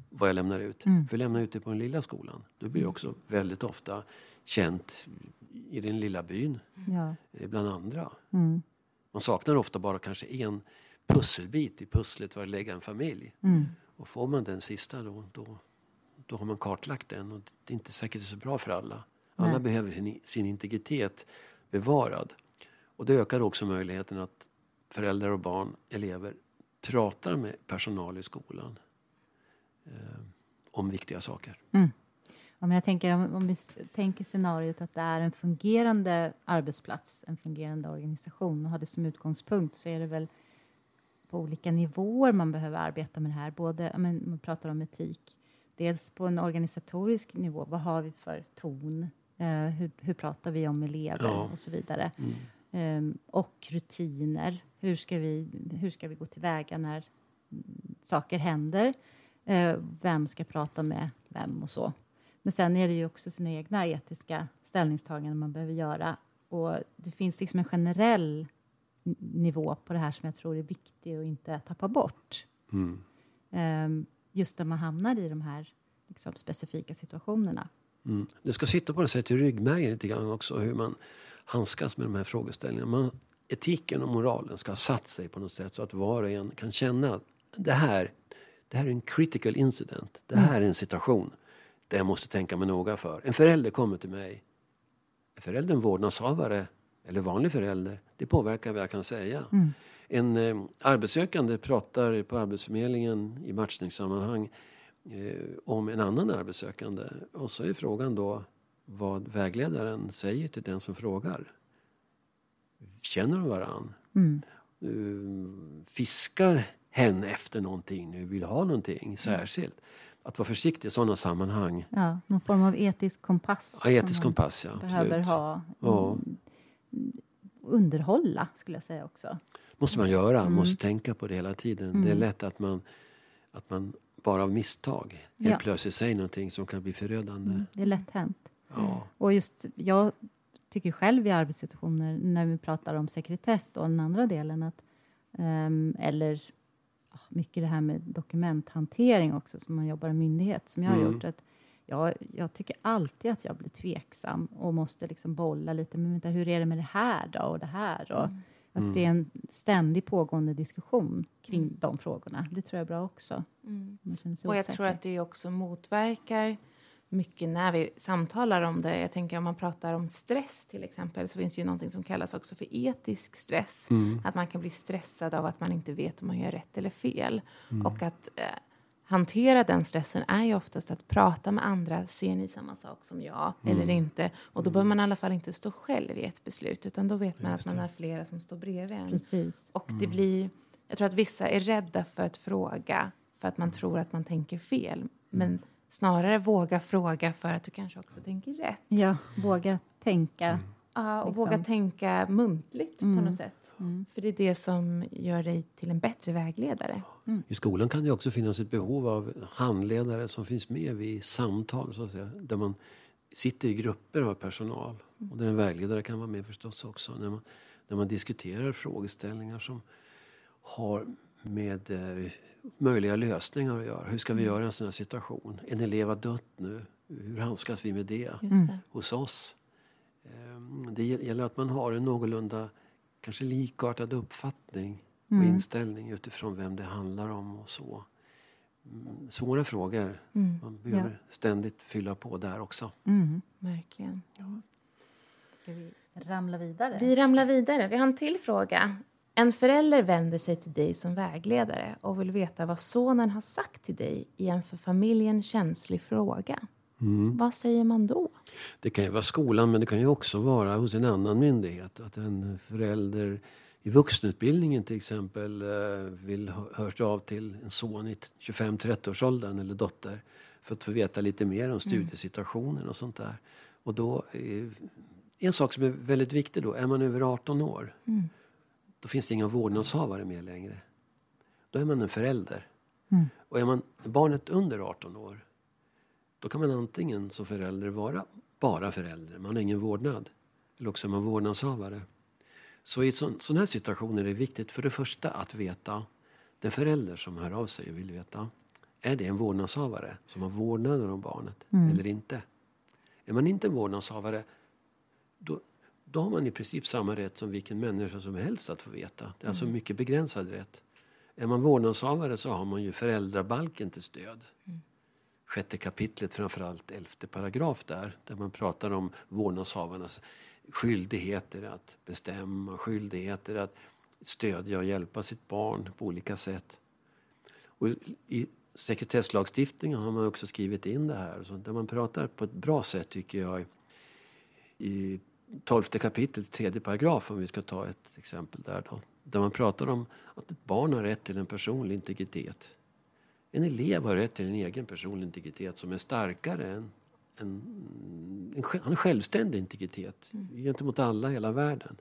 vad jag lämnar ut. Mm. För lämna ut det på den lilla skolan, då blir det också väldigt ofta känt i den lilla byn. Ja. Eh, bland andra. Mm. Man saknar ofta bara kanske en pusselbit i pusslet för att lägga en familj. Mm. Och får man den sista då, då då har man kartlagt den och det är inte säkert så bra för alla. Alla Nej. behöver sin, sin integritet bevarad. Och det ökar också möjligheten att föräldrar och barn, elever, pratar med personal i skolan eh, om viktiga saker. Mm. Ja, jag tänker, om, om vi tänker scenariot att det är en fungerande arbetsplats, en fungerande organisation och har det som utgångspunkt så är det väl på olika nivåer man behöver arbeta med det här. Både, men, man pratar om etik, Dels på en organisatorisk nivå, vad har vi för ton? Eh, hur, hur, pratar vi om elever ja. och så vidare. Mm. Eh, och rutiner. Hur ska, vi, hur ska vi gå tillväga när saker händer? Eh, vem ska prata med vem och så. Men sen är det ju också sina egna etiska ställningstaganden man behöver göra. Och det finns liksom en generell nivå på det här som jag tror är viktig att inte tappa bort. Mm. Um, just när man hamnar i de här liksom, specifika situationerna. Mm. Det ska sitta på något sätt i ryggmärgen lite grann också hur man handskas med de här frågeställningarna. Man, etiken och moralen ska ha satt sig på något sätt så att var och en kan känna att det här, det här är en critical incident. Det här mm. är en situation där jag måste tänka mig noga för. En förälder kommer till mig. Är föräldern vårdnadshavare eller vanlig förälder? Det påverkar vad jag kan säga. Mm en eh, arbetssökande pratar på Arbetsförmedlingen i matchningssammanhang eh, om en annan arbetssökande. Och så är frågan då vad vägledaren säger till den som frågar. Känner de varann? Mm. Uh, fiskar hen efter någonting nu, vill ha någonting särskilt? Att vara försiktig i sådana sammanhang. Ja, någon form av etisk kompass. Ja, etisk kompass, ja. Behöver absolut. ha. Ja. Underhålla, skulle jag säga också måste man göra. Man mm. måste tänka på det hela tiden. Mm. Det är mm. lätt att man, att man bara av misstag helt ja. plötsligt säger någonting som kan bli förödande. Mm. Det är lätt hänt. Ja. Och just, jag tycker själv i arbetssituationer, när vi pratar om sekretess och den andra delen, att, um, eller mycket det här med dokumenthantering också, som man jobbar i myndighet, som jag har mm. gjort. Att jag, jag tycker alltid att jag blir tveksam och måste liksom bolla lite. Men vänta, hur är det med det här då och det här? Och, mm. Att mm. det är en ständig pågående diskussion kring mm. de frågorna. Det tror jag är bra också. Mm. Och jag tror att det också motverkar mycket när vi samtalar om det. Jag tänker om man pratar om stress till exempel så finns det ju någonting som kallas också för etisk stress. Att man kan bli stressad av att man inte vet om man gör rätt eller fel. Och att eh, hantera den stressen är ju oftast att prata med andra. Ser ni samma sak som jag eller inte? Och då behöver man i alla fall inte stå själv i ett beslut utan då vet man att man har flera som står bredvid en. Precis. Och det blir, jag tror att vissa är rädda för att fråga för att man tror att man tänker fel. Men snarare våga fråga för att du kanske också tänker rätt. Ja, våga tänka. Ja, och Liksom. våga tänka muntligt på något sätt. För det är det som gör dig till en bättre vägledare. I skolan kan det också finnas ett behov av handledare som finns med vid samtal, så att säga, där man sitter i grupper av personal. Och där en vägledare kan vara med förstås också. När man, när man diskuterar frågeställningar som har med eh, möjliga lösningar att göra. Hur ska vi göra i en sån här situation? En elev har dött nu. Hur handskas vi med det det. hos oss? Ehm, Det gäller att man har en någorlunda kanske likartad uppfattning och inställning utifrån vem det handlar om och så. Mm, Svåra frågor. Man behöver ständigt fylla på där också. Mm. Verkligen. Ska vi ramla vidare? Vi ramlar vidare. Vi har en till fråga. En förälder vänder sig till dig som vägledare och vill veta vad sonen har sagt till dig i en för familjen känslig fråga. Vad säger man då? Det kan ju vara skolan men det kan ju också vara hos en annan myndighet. Att en förälder i vuxenutbildningen till exempel eh, vill hörs av till en son i 25-30-årsåldern eller dotter för att få veta lite mer om studiesituationen och sånt där. Och då, eh, en sak som är väldigt viktig då, är man över 18 år då finns det inga vårdnadshavare med längre. Då är man en förälder. Och är man barnet under 18 år då kan man antingen som förälder vara bara förälder, man har ingen vårdnad. Eller också är man vårdnadshavare. Så i sån här situation är det viktigt för det första att veta, den förälder som hör av sig och vill veta, är det en vårdnadshavare som har vårdnaden om barnet eller inte? Är man inte en vårdnadshavare, då, då har man i princip samma rätt som vilken människa som helst att få veta. Det är alltså en mycket begränsad rätt. Är man vårdnadshavare så har man ju föräldrabalken till stöd sjätte kapitlet, framförallt elfte paragraf där, där man pratar om vårdnadshavarnas skyldigheter att bestämma, skyldigheter att stödja och hjälpa sitt barn på olika sätt. Och I sekretesslagstiftningen har man också skrivit in det här, så där man pratar på ett bra sätt tycker jag i tolfte kapitlet, tredje paragraf om vi ska ta ett exempel där då. Där man pratar om att ett barn har rätt till en personlig integritet. En elev har rätt till en egen personlig integritet som är starkare än en, en, en självständig integritet gentemot alla i hela världen.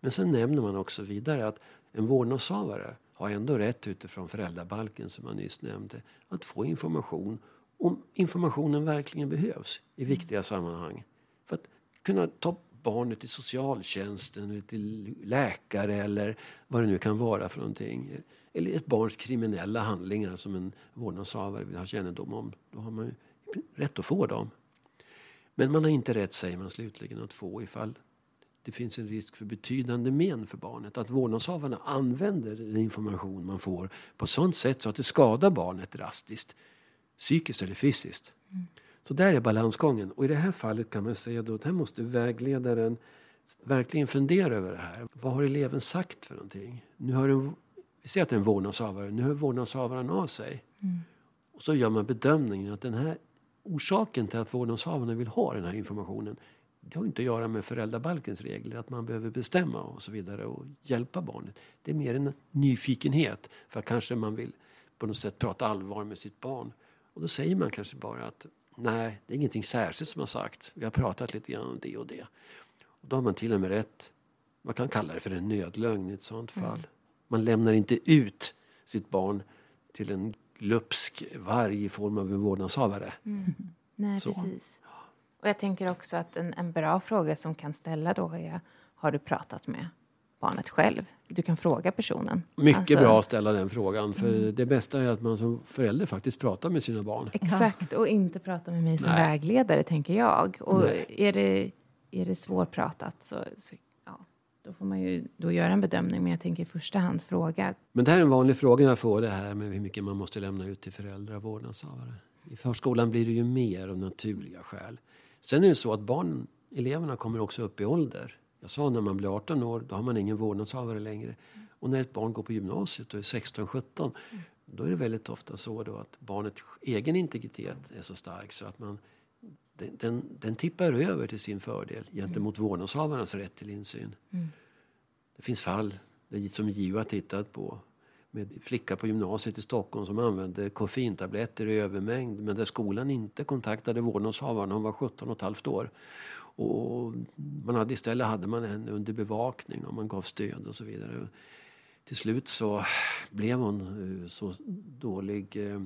Men sen nämner man också vidare att en vårdnadshavare har ändå rätt utifrån föräldrabalken som jag nyss nämnde att få information om informationen verkligen behövs i viktiga sammanhang. För att kunna ta barnet till socialtjänsten eller till läkare eller vad det nu kan vara för någonting. Eller ett barns kriminella handlingar som en vårdnadshavare vill ha kännedom om. Då har man ju rätt att få dem. Men man har inte rätt, säger man slutligen, att få ifall det finns en risk för betydande men för barnet. Att vårdnadshavarna använder den information man får på sånt sätt så att det skadar barnet drastiskt. Psykiskt eller fysiskt. Mm. Så där är balansgången. Och i det här fallet kan man säga då att här måste vägledaren verkligen fundera över det här. Vad har eleven sagt för någonting? Nu har en, vi ser att det är en vårdnadshavare. Nu hör vårdnadshavaren av sig. Och så gör man bedömningen att den här orsaken till att vårdnadshavarna vill ha den här informationen det har inte att göra med föräldrabalkens regler, att man behöver bestämma och så vidare och hjälpa barnet. Det är mer en nyfikenhet för att kanske man vill på något sätt prata allvar med sitt barn. Och då säger man kanske bara att nej, det är ingenting särskilt som har sagt. Vi har pratat lite grann om det och det. Och då har man till och med rätt, man kan kalla det för en nödlögn i ett sådant fall. Man lämnar inte ut sitt barn till en glupsk varg i form av en vårdnadshavare. Nej, Så. precis. Och jag tänker också att en, en bra fråga som kan ställa då är har du pratat med barnet själv? Du kan fråga personen. Mycket Alltså, bra att ställa den frågan. För det bästa är att man som förälder faktiskt pratar med sina barn. Exakt, och inte prata med mig som Nej. vägledare, tänker jag. Och Nej. är det, är det svårpratat så, så då får man ju då göra en bedömning. Men jag tänker i första hand fråga. Men det här är en vanlig fråga jag får, det här med hur mycket man måste lämna ut till föräldrar och vårdnadshavare. I förskolan blir det ju mer av naturliga skäl. Sen är det så att barnen, eleverna kommer också upp i ålder. Jag sa när man blir 18 år, då har man ingen vårdnadshavare längre. Och när ett barn går på gymnasiet och är 16-17, då är det väldigt ofta så då att barnets egen integritet är så stark så att man, den, den, den tippar över till sin fördel gentemot mm. vårdnadshavarnas rätt till insyn. Mm. Det finns fall som JO har tittat på med flicka på gymnasiet i Stockholm som använde koffeintabletter i övermängd men där skolan inte kontaktade vårdnadshavaren. Hon var 17 och ett halvt år. Och man hade, istället hade man henne under bevakning och man gav stöd och så vidare. Till slut så blev hon eh, så dålig. Eh,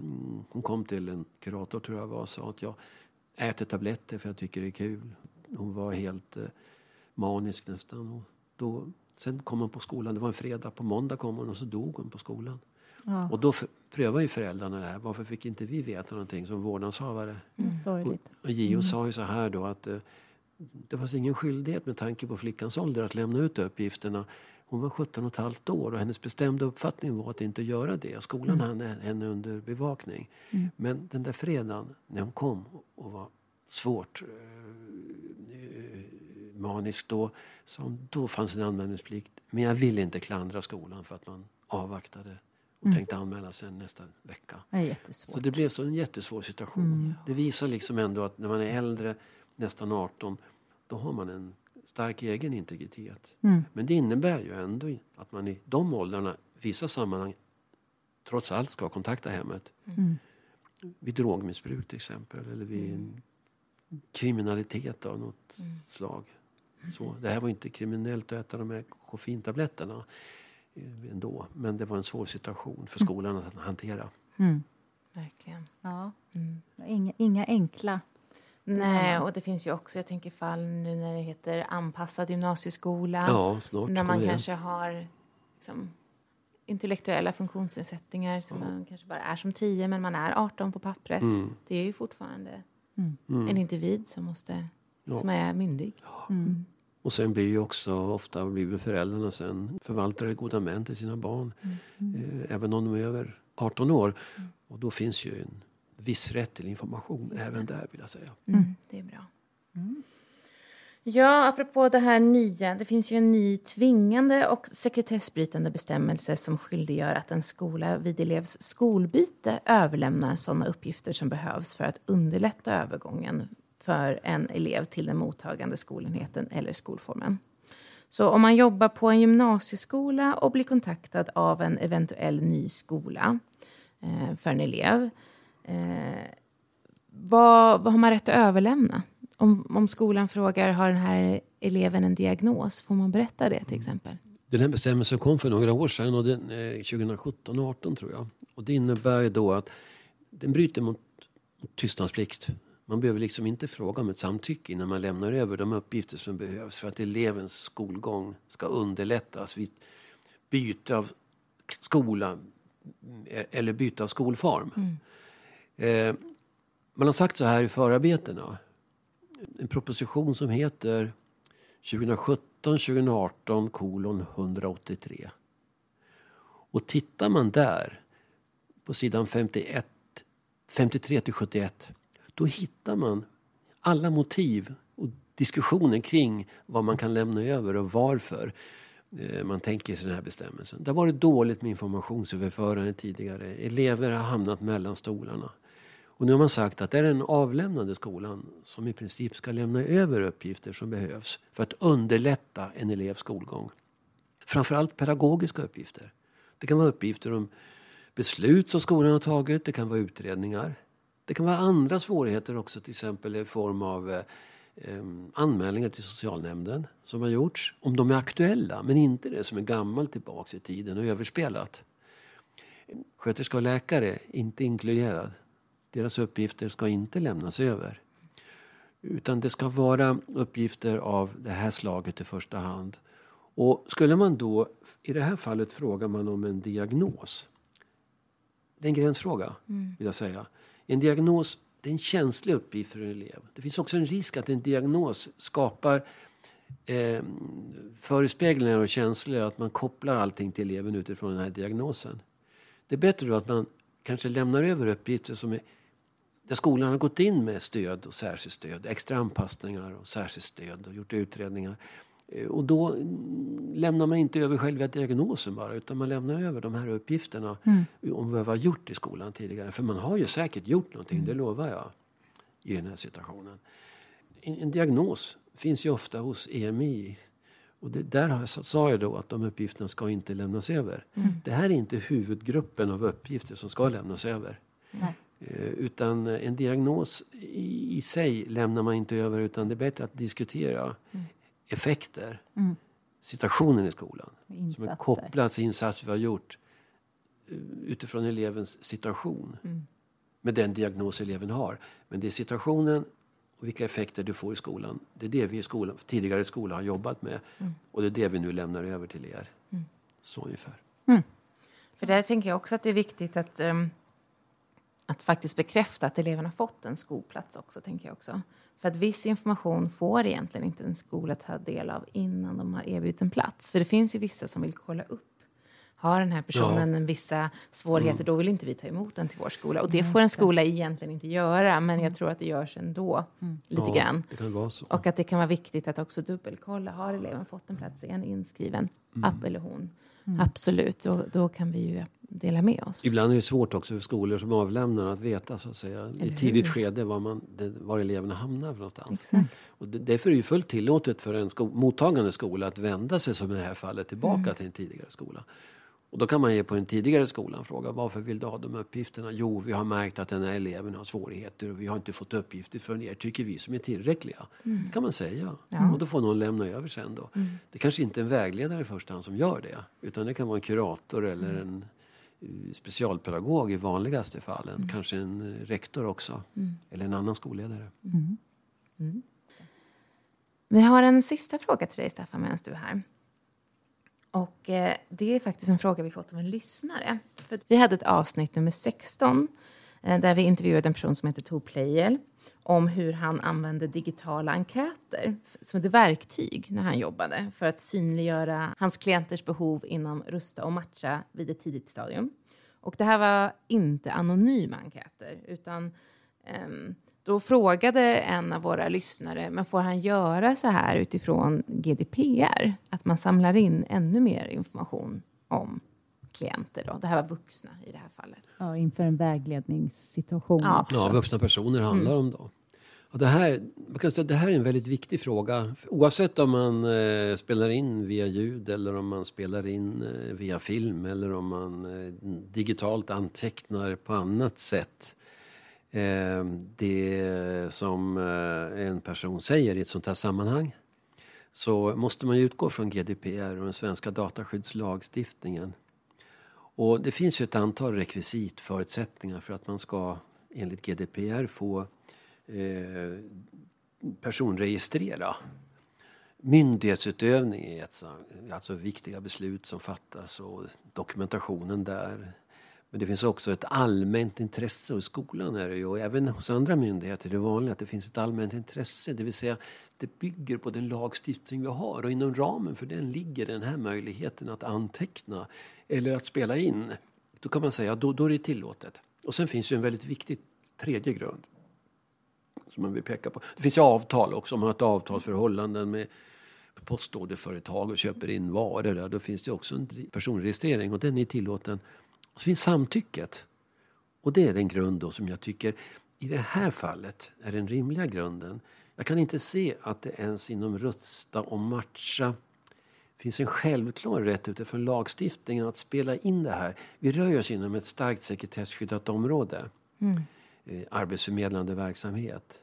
hon kom till en kurator tror jag var och sa att jag äter tabletter för jag tycker det är kul. Hon var helt eh, manisk nästan. Och då Sen kom hon på skolan, det var en fredag, på måndag kom hon och så dog hon på skolan. Ja. Och då prövade ju föräldrarna det här, varför fick inte vi veta någonting som vårdnadshavare? Mm. Och, och JO mm. sa ju så här då att det fanns ingen skyldighet med tanke på flickans ålder att lämna ut uppgifterna. Hon var 17 och ett halvt år och hennes bestämda uppfattning var att inte göra det. Skolan mm. hade henne under bevakning. Mm. Men den där fredagen när hon kom och var svårt uh, manisk då. Så då fanns en anmälningsplikt. Men jag ville inte klandra skolan för att man avvaktade och mm. tänkte anmäla sig nästa vecka. Det så det blev så en jättesvår situation. Mm. Det visar liksom ändå att när man är äldre, nästan 18, då har man en stark egen integritet. Mm. Men det innebär ju ändå att man i de åldrarna, vissa sammanhang, trots allt ska kontakta hemmet. Mm. Vid drogmissbruk till exempel, eller vid mm. kriminalitet av något mm. slag. Så, det här var inte kriminellt att äta de här koffeintabletterna eh, ändå. Men det var en svår situation för mm. skolan att hantera. Mm. Verkligen. Ja. Mm. Inga, inga enkla Nej, och det finns ju också, jag tänker fall nu när det heter anpassad gymnasieskola. Ja, snart när man kanske har liksom, intellektuella funktionsnedsättningar som ja. man kanske bara är som 10 men man är 18 på pappret. Mm. Det är ju fortfarande mm. en individ som, måste, ja. som är myndig. Mm. Och sen blir ju också ofta blir föräldrarna sen förvaltare goda män till sina barn. Mm. Eh, även om de är över 18 år. Mm. Och då finns ju en viss rätt till information även där vill jag säga. Mm. mm. Det är bra. Mm. Ja, apropå det här nya. Det finns ju en ny tvingande och sekretessbrytande bestämmelse som skyldiggör att en skola vid elevs skolbyte överlämnar sådana uppgifter som behövs för att underlätta övergången för en elev till den mottagande skolenheten eller skolformen. Så om man jobbar på en gymnasieskola och blir kontaktad av en eventuell ny skola eh, för en elev, eh, vad, vad har man rätt att överlämna? Om, om skolan frågar har den här eleven en diagnos, får man berätta det till exempel? Den här bestämmelsen kom för några år sedan, och den, eh, 2017-18 tror jag. Och det innebär då att den bryter mot, mot tystnadsplikt man behöver liksom inte fråga om ett samtycke innan man lämnar över de uppgifter som behövs för att elevens skolgång ska underlättas vid byte av skola eller byte av skolform. Mm. Eh, man har sagt så här i förarbetena. En proposition som heter 2017-2018 kolon 183. Och tittar man där på sidan 51, 53 till 71 då hittar man alla motiv och diskussioner kring vad man kan lämna över och varför eh, man tänker sig den här bestämmelsen. Det har varit dåligt med informationsöverförande tidigare. Elever har hamnat mellan stolarna. Och nu har man sagt att det är den avlämnande skolan som i princip ska lämna över uppgifter som behövs för att underlätta en elevs skolgång. Framförallt pedagogiska uppgifter. Det kan vara uppgifter om beslut som skolan har tagit, det kan vara utredningar, det kan vara andra svårigheter också, till exempel i form av eh, anmälningar till socialnämnden som har gjorts. Om de är aktuella, men inte det som är gammalt tillbaks i tiden och överspelat. Sköterska och läkare, inte inkluderad. Deras uppgifter ska inte lämnas över. Utan det ska vara uppgifter av det här slaget i första hand. Och skulle man då, i det här fallet frågar man om en diagnos. Det är en gränsfråga, mm. vill jag säga. En diagnos det är en känslig uppgift för en elev. Det finns också en risk att en diagnos skapar eh, förespeglingar och känslor, att man kopplar allting till eleven utifrån den här diagnosen. Det är bättre då att man kanske lämnar över uppgifter som är där skolan har gått in med stöd och särskilt stöd, extra anpassningar och särskilt stöd och gjort utredningar. Eh, och då mm, lämnar man inte över själva diagnosen bara utan man lämnar över de här uppgifterna mm. om vad vi har gjort i skolan tidigare. För man har ju säkert gjort någonting, mm. det lovar jag, i den här situationen. En, en diagnos finns ju ofta hos EMI. Och det, där sa jag då att de uppgifterna ska inte lämnas över. Mm. Det här är inte huvudgruppen av uppgifter som ska lämnas över. Nej. Eh, utan en diagnos i, i sig lämnar man inte över utan det är bättre att diskutera mm. effekter, mm. situationen i skolan. Insatser. Som är kopplat till insatser vi har gjort eh, utifrån elevens situation. Mm. Med den diagnos eleven har. Men det är situationen och vilka effekter du får i skolan. Det är det vi i skolan, tidigare i skolan har jobbat med. Mm. Och det är det vi nu lämnar över till er. Mm. Så ungefär. Mm. För där tänker jag också att det är viktigt att um att faktiskt bekräfta att eleverna fått en skolplats också, tänker jag också. För att viss information får egentligen inte en skola ta del av innan de har erbjudit en plats. För det finns ju vissa som vill kolla upp. Har den här personen ja. vissa svårigheter, mm. då vill inte vi ta emot den till vår skola. Och det får en skola egentligen inte göra, men jag tror att det görs ändå, mm. lite ja, grann. Och att det kan vara viktigt att också dubbelkolla, har eleven fått en plats, är han inskriven, mm. app eller hon? Mm. Absolut, då, då kan vi ju dela med oss. Ibland är det svårt också för skolor som avlämnar att veta så att säga, i tidigt skede var, man, var eleverna hamnar någonstans. Exakt. Och det, därför är det fullt tillåtet för en sko mottagande skola att vända sig som i det här fallet tillbaka mm. till en tidigare skola. Och då kan man ge på den tidigare skolan fråga varför vill du ha de uppgifterna? Jo, vi har märkt att den här eleven har svårigheter och vi har inte fått uppgifter från er, tycker vi, som är tillräckliga. Mm. Det kan man säga. Ja. Och då får någon lämna över sen då. Mm. Det kanske inte är en vägledare i första hand som gör det, utan det kan vara en kurator eller mm. en specialpedagog i vanligaste fallen. Mm. Kanske en eh, rektor också, mm. eller en annan skolledare. Mm. Vi har en sista fråga till dig, Staffan, medan du är här. Och eh, det är faktiskt en fråga vi fått av en lyssnare. För vi hade ett avsnitt nummer 16 eh, där vi intervjuade en person som heter Tor Pleijel om hur han använde digitala enkäter som ett verktyg när han jobbade för att synliggöra hans klienters behov inom Rusta och matcha vid ett tidigt stadium. Och det här var inte anonyma enkäter utan um, då frågade en av våra lyssnare, men får han göra så här utifrån GDPR? Att man samlar in ännu mer information om klienter. Då. Det här var vuxna i det här fallet. Ja, inför en vägledningssituation. Ja, ja vuxna personer handlar mm. om då. Och det, här, man kan säga det här är en väldigt viktig fråga. Oavsett om man eh, spelar in via ljud eller om man spelar in eh, via film eller om man eh, digitalt antecknar på annat sätt Eh, det som eh, en person säger i ett sånt här sammanhang så måste man utgå från GDPR och den svenska dataskyddslagstiftningen. Och det finns ju ett antal rekvisitförutsättningar för att man ska enligt GDPR få eh, personregistrera. Myndighetsutövning är ett, alltså viktiga beslut som fattas och dokumentationen där men det finns också ett allmänt intresse hos skolan är det ju, och även hos andra myndigheter. Det är vanligt att det finns ett allmänt intresse, det vill säga det bygger på den lagstiftning vi har och inom ramen för den ligger den här möjligheten att anteckna eller att spela in. Då kan man säga då, då är det tillåtet. Och sen finns ju en väldigt viktig tredje grund som man vill peka på. Det finns ju avtal också, om man har ett avtalsförhållande med postorderföretag och köper in varor där, då finns det också en personregistrering och den är tillåten och så finns samtycket. Och det är den grund då som jag tycker i det här fallet är den rimliga grunden. Jag kan inte se att det ens inom rösta och Matcha finns en självklar rätt utifrån lagstiftningen att spela in det här. Vi rör oss inom ett starkt sekretesskyddat område. Mm. Eh, arbetsförmedlande verksamhet.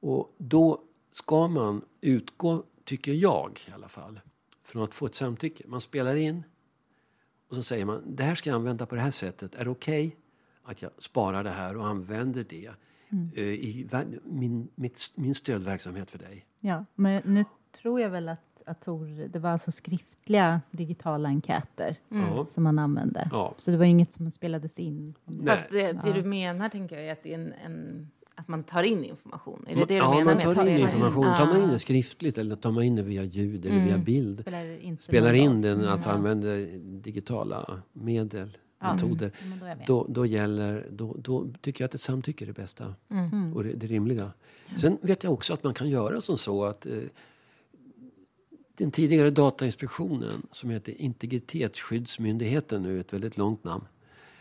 Och då ska man utgå, tycker jag i alla fall, från att få ett samtycke. Man spelar in, och så säger man, det här ska jag använda på det här sättet. Är det okej okay att jag sparar det här och använder det mm. uh, i min, mitt, min stödverksamhet för dig? Ja, men nu tror jag väl att att Tor, det var alltså skriftliga digitala enkäter mm. som man använde. Ja. Så det var inget som spelades in. Fast det, det ja. du menar tänker jag är att det är en, en att man tar in information? Är det det du ja, menar? man tar in information. Tar man in det skriftligt eller tar man in det via ljud eller mm. via bild. Spelar, Spelar in den, mm. alltså använder digitala medel. metoder. men då med. Då, då, gäller, då, då tycker jag att ett samtycke är det bästa och det, det rimliga. Sen vet jag också att man kan göra som så att eh, den tidigare Datainspektionen som heter Integritetsskyddsmyndigheten nu, ett väldigt långt namn.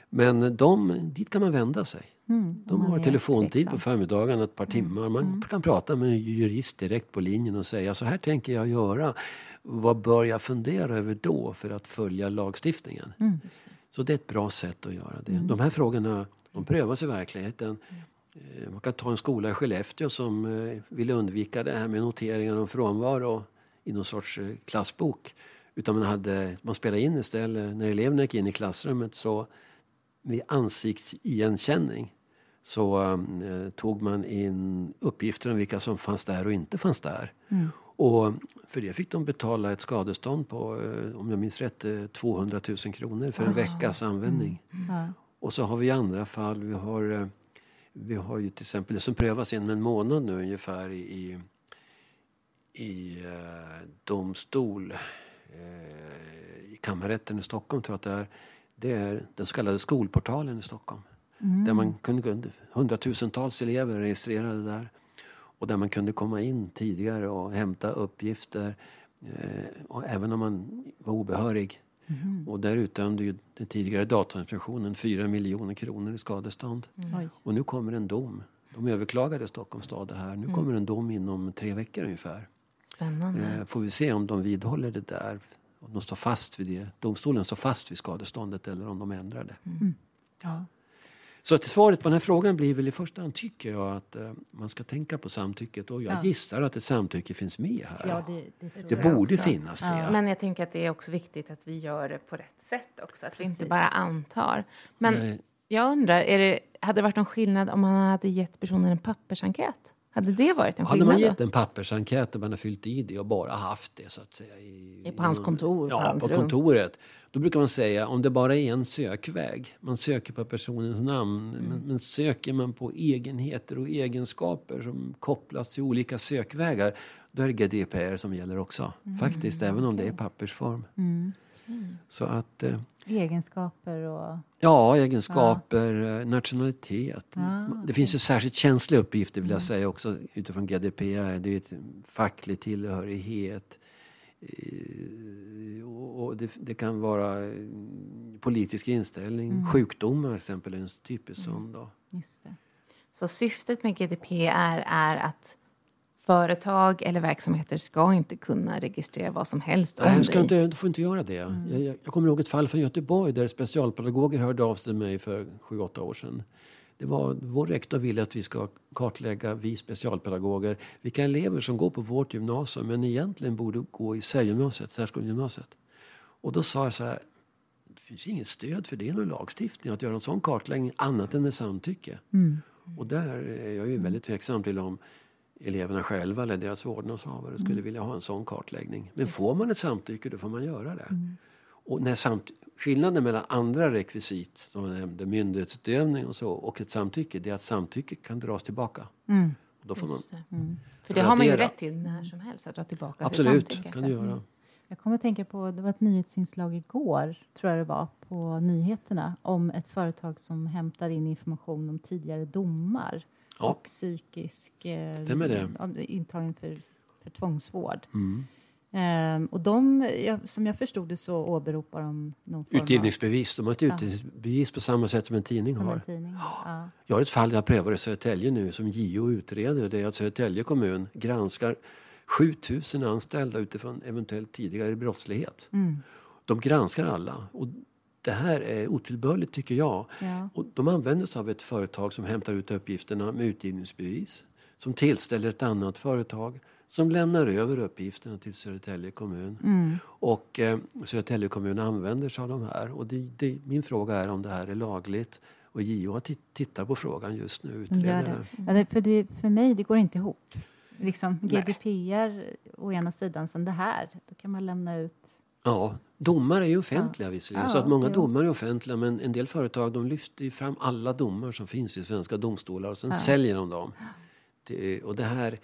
Men de, dit kan man vända sig. Mm, De har telefontid på förmiddagen ett par timmar. Man kan prata med en jurist direkt på linjen och säga så här tänker jag göra. Vad bör jag fundera över då för att följa lagstiftningen? Så det är ett bra sätt att göra det. De här frågorna de prövas i verkligheten. Eh, Man kan ta en skola i Skellefteå som eh, ville undvika det här med noteringar om frånvaro i någon sorts eh, klassbok. Utan man, hade, man spelade in istället, när eleverna gick in i klassrummet så vid ansiktsigenkänning så eh, tog man in uppgifter om vilka som fanns där och inte fanns där. Och för det fick de betala ett skadestånd på, eh, om jag minns rätt, eh, 200 000 kronor för en veckas användning. Ja. Och så har vi andra fall. Vi har, eh, vi har ju till exempel det som prövas inom en månad nu ungefär i, i, i eh, domstol eh, i kammarrätten i Stockholm tror jag att det är. Det är den så kallade skolportalen i Stockholm. Där man kunde, hundratusentals elever registrerade där. Och där man kunde komma in tidigare och hämta uppgifter. Eh, och även om man var obehörig. Och där utdömde ju den tidigare Datainspektionen 4 miljoner kronor i skadestånd. Oj. Och nu kommer en dom. De överklagade Stockholms stad det här. Nu kommer en dom inom tre veckor ungefär. Spännande. Eh, får vi se om de vidhåller det där. Om de står fast vid det. Domstolen står fast vid skadeståndet eller om de ändrar det. Ja. Så att svaret på den här frågan blir väl i första hand tycker jag att eh, man ska tänka på samtycket. Och jag Ja. gissar att ett samtycke finns med här. Ja, det, det, det borde också. finnas det. Ja. Men jag tänker att det är också viktigt att vi gör det på rätt sätt också. Att vi inte Precis. bara antar. Men Nej. jag undrar, är det, hade det varit någon skillnad om man hade gett personen en pappersenkät? Hade det varit en Hade skillnad man då? gett en pappersenkät och man har fyllt i det och bara haft det så att säga i, På hans kontor, på Ja, hans på kontoret. Då brukar man säga om det bara är en sökväg, man söker på personens namn, Mm. men, men söker man på egenheter och egenskaper som kopplas till olika sökvägar, då är det GDPR som gäller också. Mm. Faktiskt, även om det är i pappersform. Så att, eh, Egenskaper och... ja, egenskaper, eh, nationalitet. Ah, Det finns ju särskilt känsliga uppgifter vill jag säga också utifrån GDPR. Det är ett facklig tillhörighet. eh, Och det, det kan vara eh, politisk inställning. Sjukdomar till exempel är en typisk sån. Då. Just det. Så syftet med GDPR är att företag eller verksamheter ska inte kunna registrera vad som helst Nej, ska inte, du får inte göra det. Jag, jag, jag kommer ihåg ett fall från Göteborg där specialpedagoger hörde av sig till mig för sju åtta år sedan. Det var, vår rektor ville att vi ska kartlägga, vi specialpedagoger, vilka elever som går på vårt gymnasium men egentligen borde gå i särgymnasiet, särskolegymnasiet. Och då sa jag så här, det finns inget stöd för det i någon lagstiftning att göra en sån kartläggning annat än med samtycke. Och där är jag ju väldigt tveksam till om eleverna själva eller deras vårdnadshavare skulle vilja ha en sån kartläggning. Men får man ett samtycke då får man göra det. Och när samt, skillnaden mellan andra rekvisit, som jag nämnde, myndighetsutövning och så, och ett samtycke, det är att samtycke kan dras tillbaka. Och då får man, det. För det har man ju Radera. rätt till när som helst, att dra tillbaka absolut, till kan du göra. Jag kommer att tänka på, det var ett nyhetsinslag igår, tror jag det var, på nyheterna, om ett företag som hämtar in information om tidigare domar Ja. och psykisk eh, Stämmer det. intagen för, för tvångsvård. Mm. Ehm, och de, jag, som jag förstod det så åberopar de någon form Utgivningsbevis, de har ett utgivningsbevis på samma sätt som en tidning som har. en tidning. Ja. Jag har ett fall jag prövar i Södertälje nu som JO utreder. Det är att Södertälje kommun granskar 7000 anställda utifrån eventuellt tidigare brottslighet. Mm. De granskar alla. Och det här är otillbörligt tycker jag. Ja. Och de använder sig av ett företag som hämtar ut uppgifterna med utgivningsbevis. Som tillställer ett annat företag som lämnar över uppgifterna till Södertälje kommun. Mm. Och eh, Södertälje kommun använder sig av de här. Och det, det, min fråga är om det här är lagligt. Och JO tittar på frågan just nu. De Utreder det. Ja, det, för, det, för mig, det går inte ihop. Liksom, Nej. GDPR å ena sidan, sen det här. Då kan man lämna ut... Ja, domar är ju offentliga visserligen. Ja, så att många jo. domar är offentliga. Men en del företag de lyfter fram alla domar som finns i svenska domstolar och sen säljer de dem. Det, och det här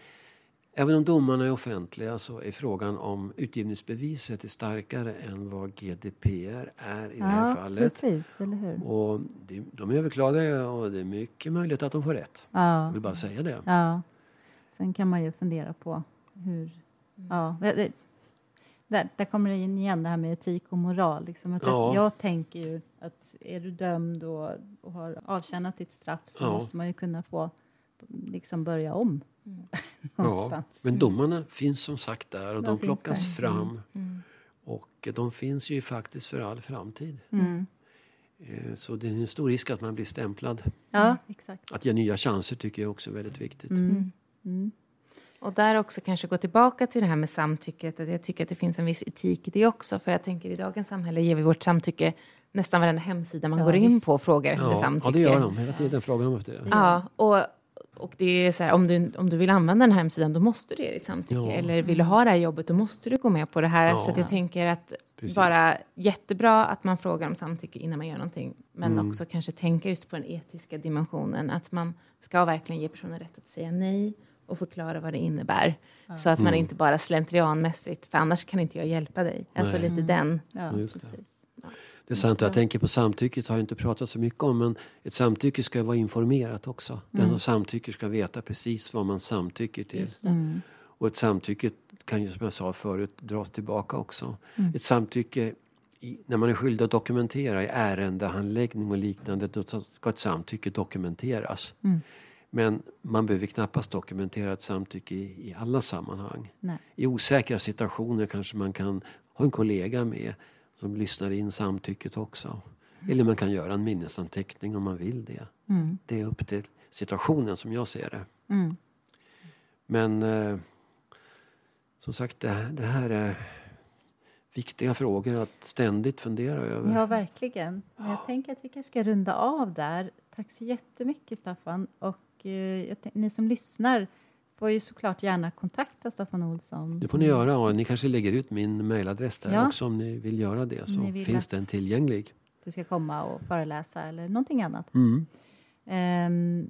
Även om domarna är offentliga så är frågan om utgivningsbeviset är starkare än vad GDPR är i det här Ja, fallet. precis, eller hur? Och det, de överklagar och det är mycket möjligt att de får rätt. Jag Ja, vill bara säga det. ja. Sen kan man ju fundera på hur... Ja, det, där, där kommer det in igen det här med etik och moral. Liksom att Ja. Jag tänker ju att är du dömd och, och har avtjänat ditt straff så Ja. måste man ju kunna få liksom börja om Ja, någonstans. men domarna finns som sagt där och De de plockas där. fram. Mm. Och de finns ju faktiskt för all framtid. Mm. Eh, Så det är en stor risk att man blir stämplad. Ja, exakt. Att ge nya chanser tycker jag också är väldigt viktigt. Mm. Och där också kanske gå tillbaka till det här med samtycket. Att jag tycker att det finns en viss etik i det också. För jag tänker i dagens samhälle ger vi vårt samtycke nästan varenda hemsida man Ja, går in visst. på och frågar efter Ja, samtycke. ja, det gör de. Hela tiden frågar de efter det. Ja, och, och det är så här, om du, om du vill använda den här hemsidan, då måste du ge ditt samtycke. Ja. Eller vill du ha det här jobbet, då måste du gå med på det här. Ja. Så att jag tänker att Precis. bara jättebra att man frågar om samtycke innan man gör någonting. Men Mm. också kanske tänka just på den etiska dimensionen. Att man ska verkligen ge personen rätt att säga nej och förklara vad det innebär. Så att man Mm. inte bara slentrianmässigt, för annars kan inte jag hjälpa dig. Alltså Nej. lite den. Ja, Just det. precis. Det är sant, jag tänker på samtycket har jag inte pratat så mycket om men ett samtycke ska vara informerat också. Den som samtycker ska veta precis vad man samtycker till. Mm. Och ett samtycke kan ju som jag sa förut dras tillbaka också. Mm. Ett samtycke, i, när man är skyldig att dokumentera i ärendehandläggning och liknande, då ska ett samtycke dokumenteras. Mm. Men man behöver knappast dokumentera ett samtycke i, i alla sammanhang. Nej. I osäkra situationer kanske man kan ha en kollega med som lyssnar in samtycket också. Eller man kan göra en minnesanteckning om man vill det. Mm. Det är upp till situationen som jag ser det. Mm. Men eh, som sagt, det, det här är viktiga frågor att ständigt fundera över. Ja, verkligen. Jag tänker att vi kanske ska runda av där. Tack så jättemycket, Staffan. Och eh, ni som lyssnar får ju såklart gärna kontakta Staffan Olsson. Det får ni göra och ni kanske lägger ut min mailadress där Ja. också om ni vill göra det. Så finns den tillgänglig. Du ska komma och föreläsa eller någonting annat. Mm. Um,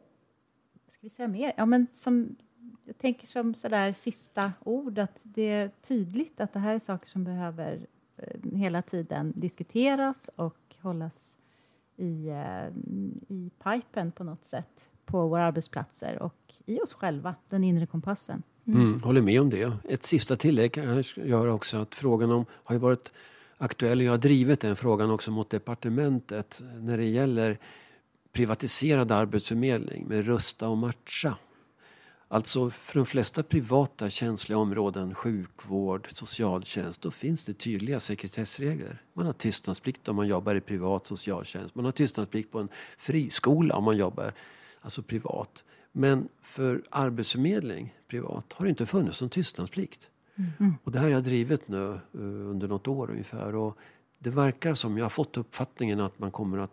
ska vi säga mer? Ja, men som, jag tänker som sådär sista ord att det är tydligt att det här är saker som behöver eh, hela tiden diskuteras och hållas i, eh, i pipen på något sätt på våra arbetsplatser och i oss själva, den inre kompassen. Mm, håller med om det. Ett sista tillägg kan jag göra också att frågan om har ju varit aktuell och jag har drivit den frågan också mot departementet när det gäller privatiserad arbetsförmedling med Rusta och Matcha. Alltså för de flesta privata känsliga områden, sjukvård, socialtjänst, då finns det tydliga sekretessregler. Man har tystnadsplikt om man jobbar i privat socialtjänst. Man har tystnadsplikt på en friskola om man jobbar alltså privat. Men för arbetsförmedling privat har det inte funnits någon tystnadsplikt. Och det här har jag drivit nu eh, under något år ungefär. Och det verkar som, jag har fått uppfattningen att man kommer att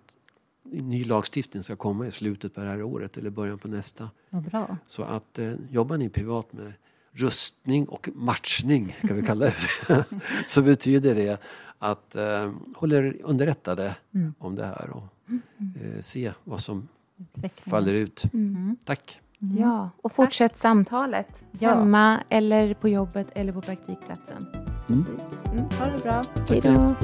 ny lagstiftning ska komma i slutet på det här året eller början på nästa. Vad bra. Så att eh, jobbar ni privat med rustning och matchning, kan vi kalla det, så betyder det att eh, hålla er underrättade Mm. om det här och eh, se vad som Utveckling. faller ut. Mm. Tack! Ja, och fortsätt samtalet. Ja. Hemma eller på jobbet eller på praktikplatsen. Precis. Ha det bra. Hej då.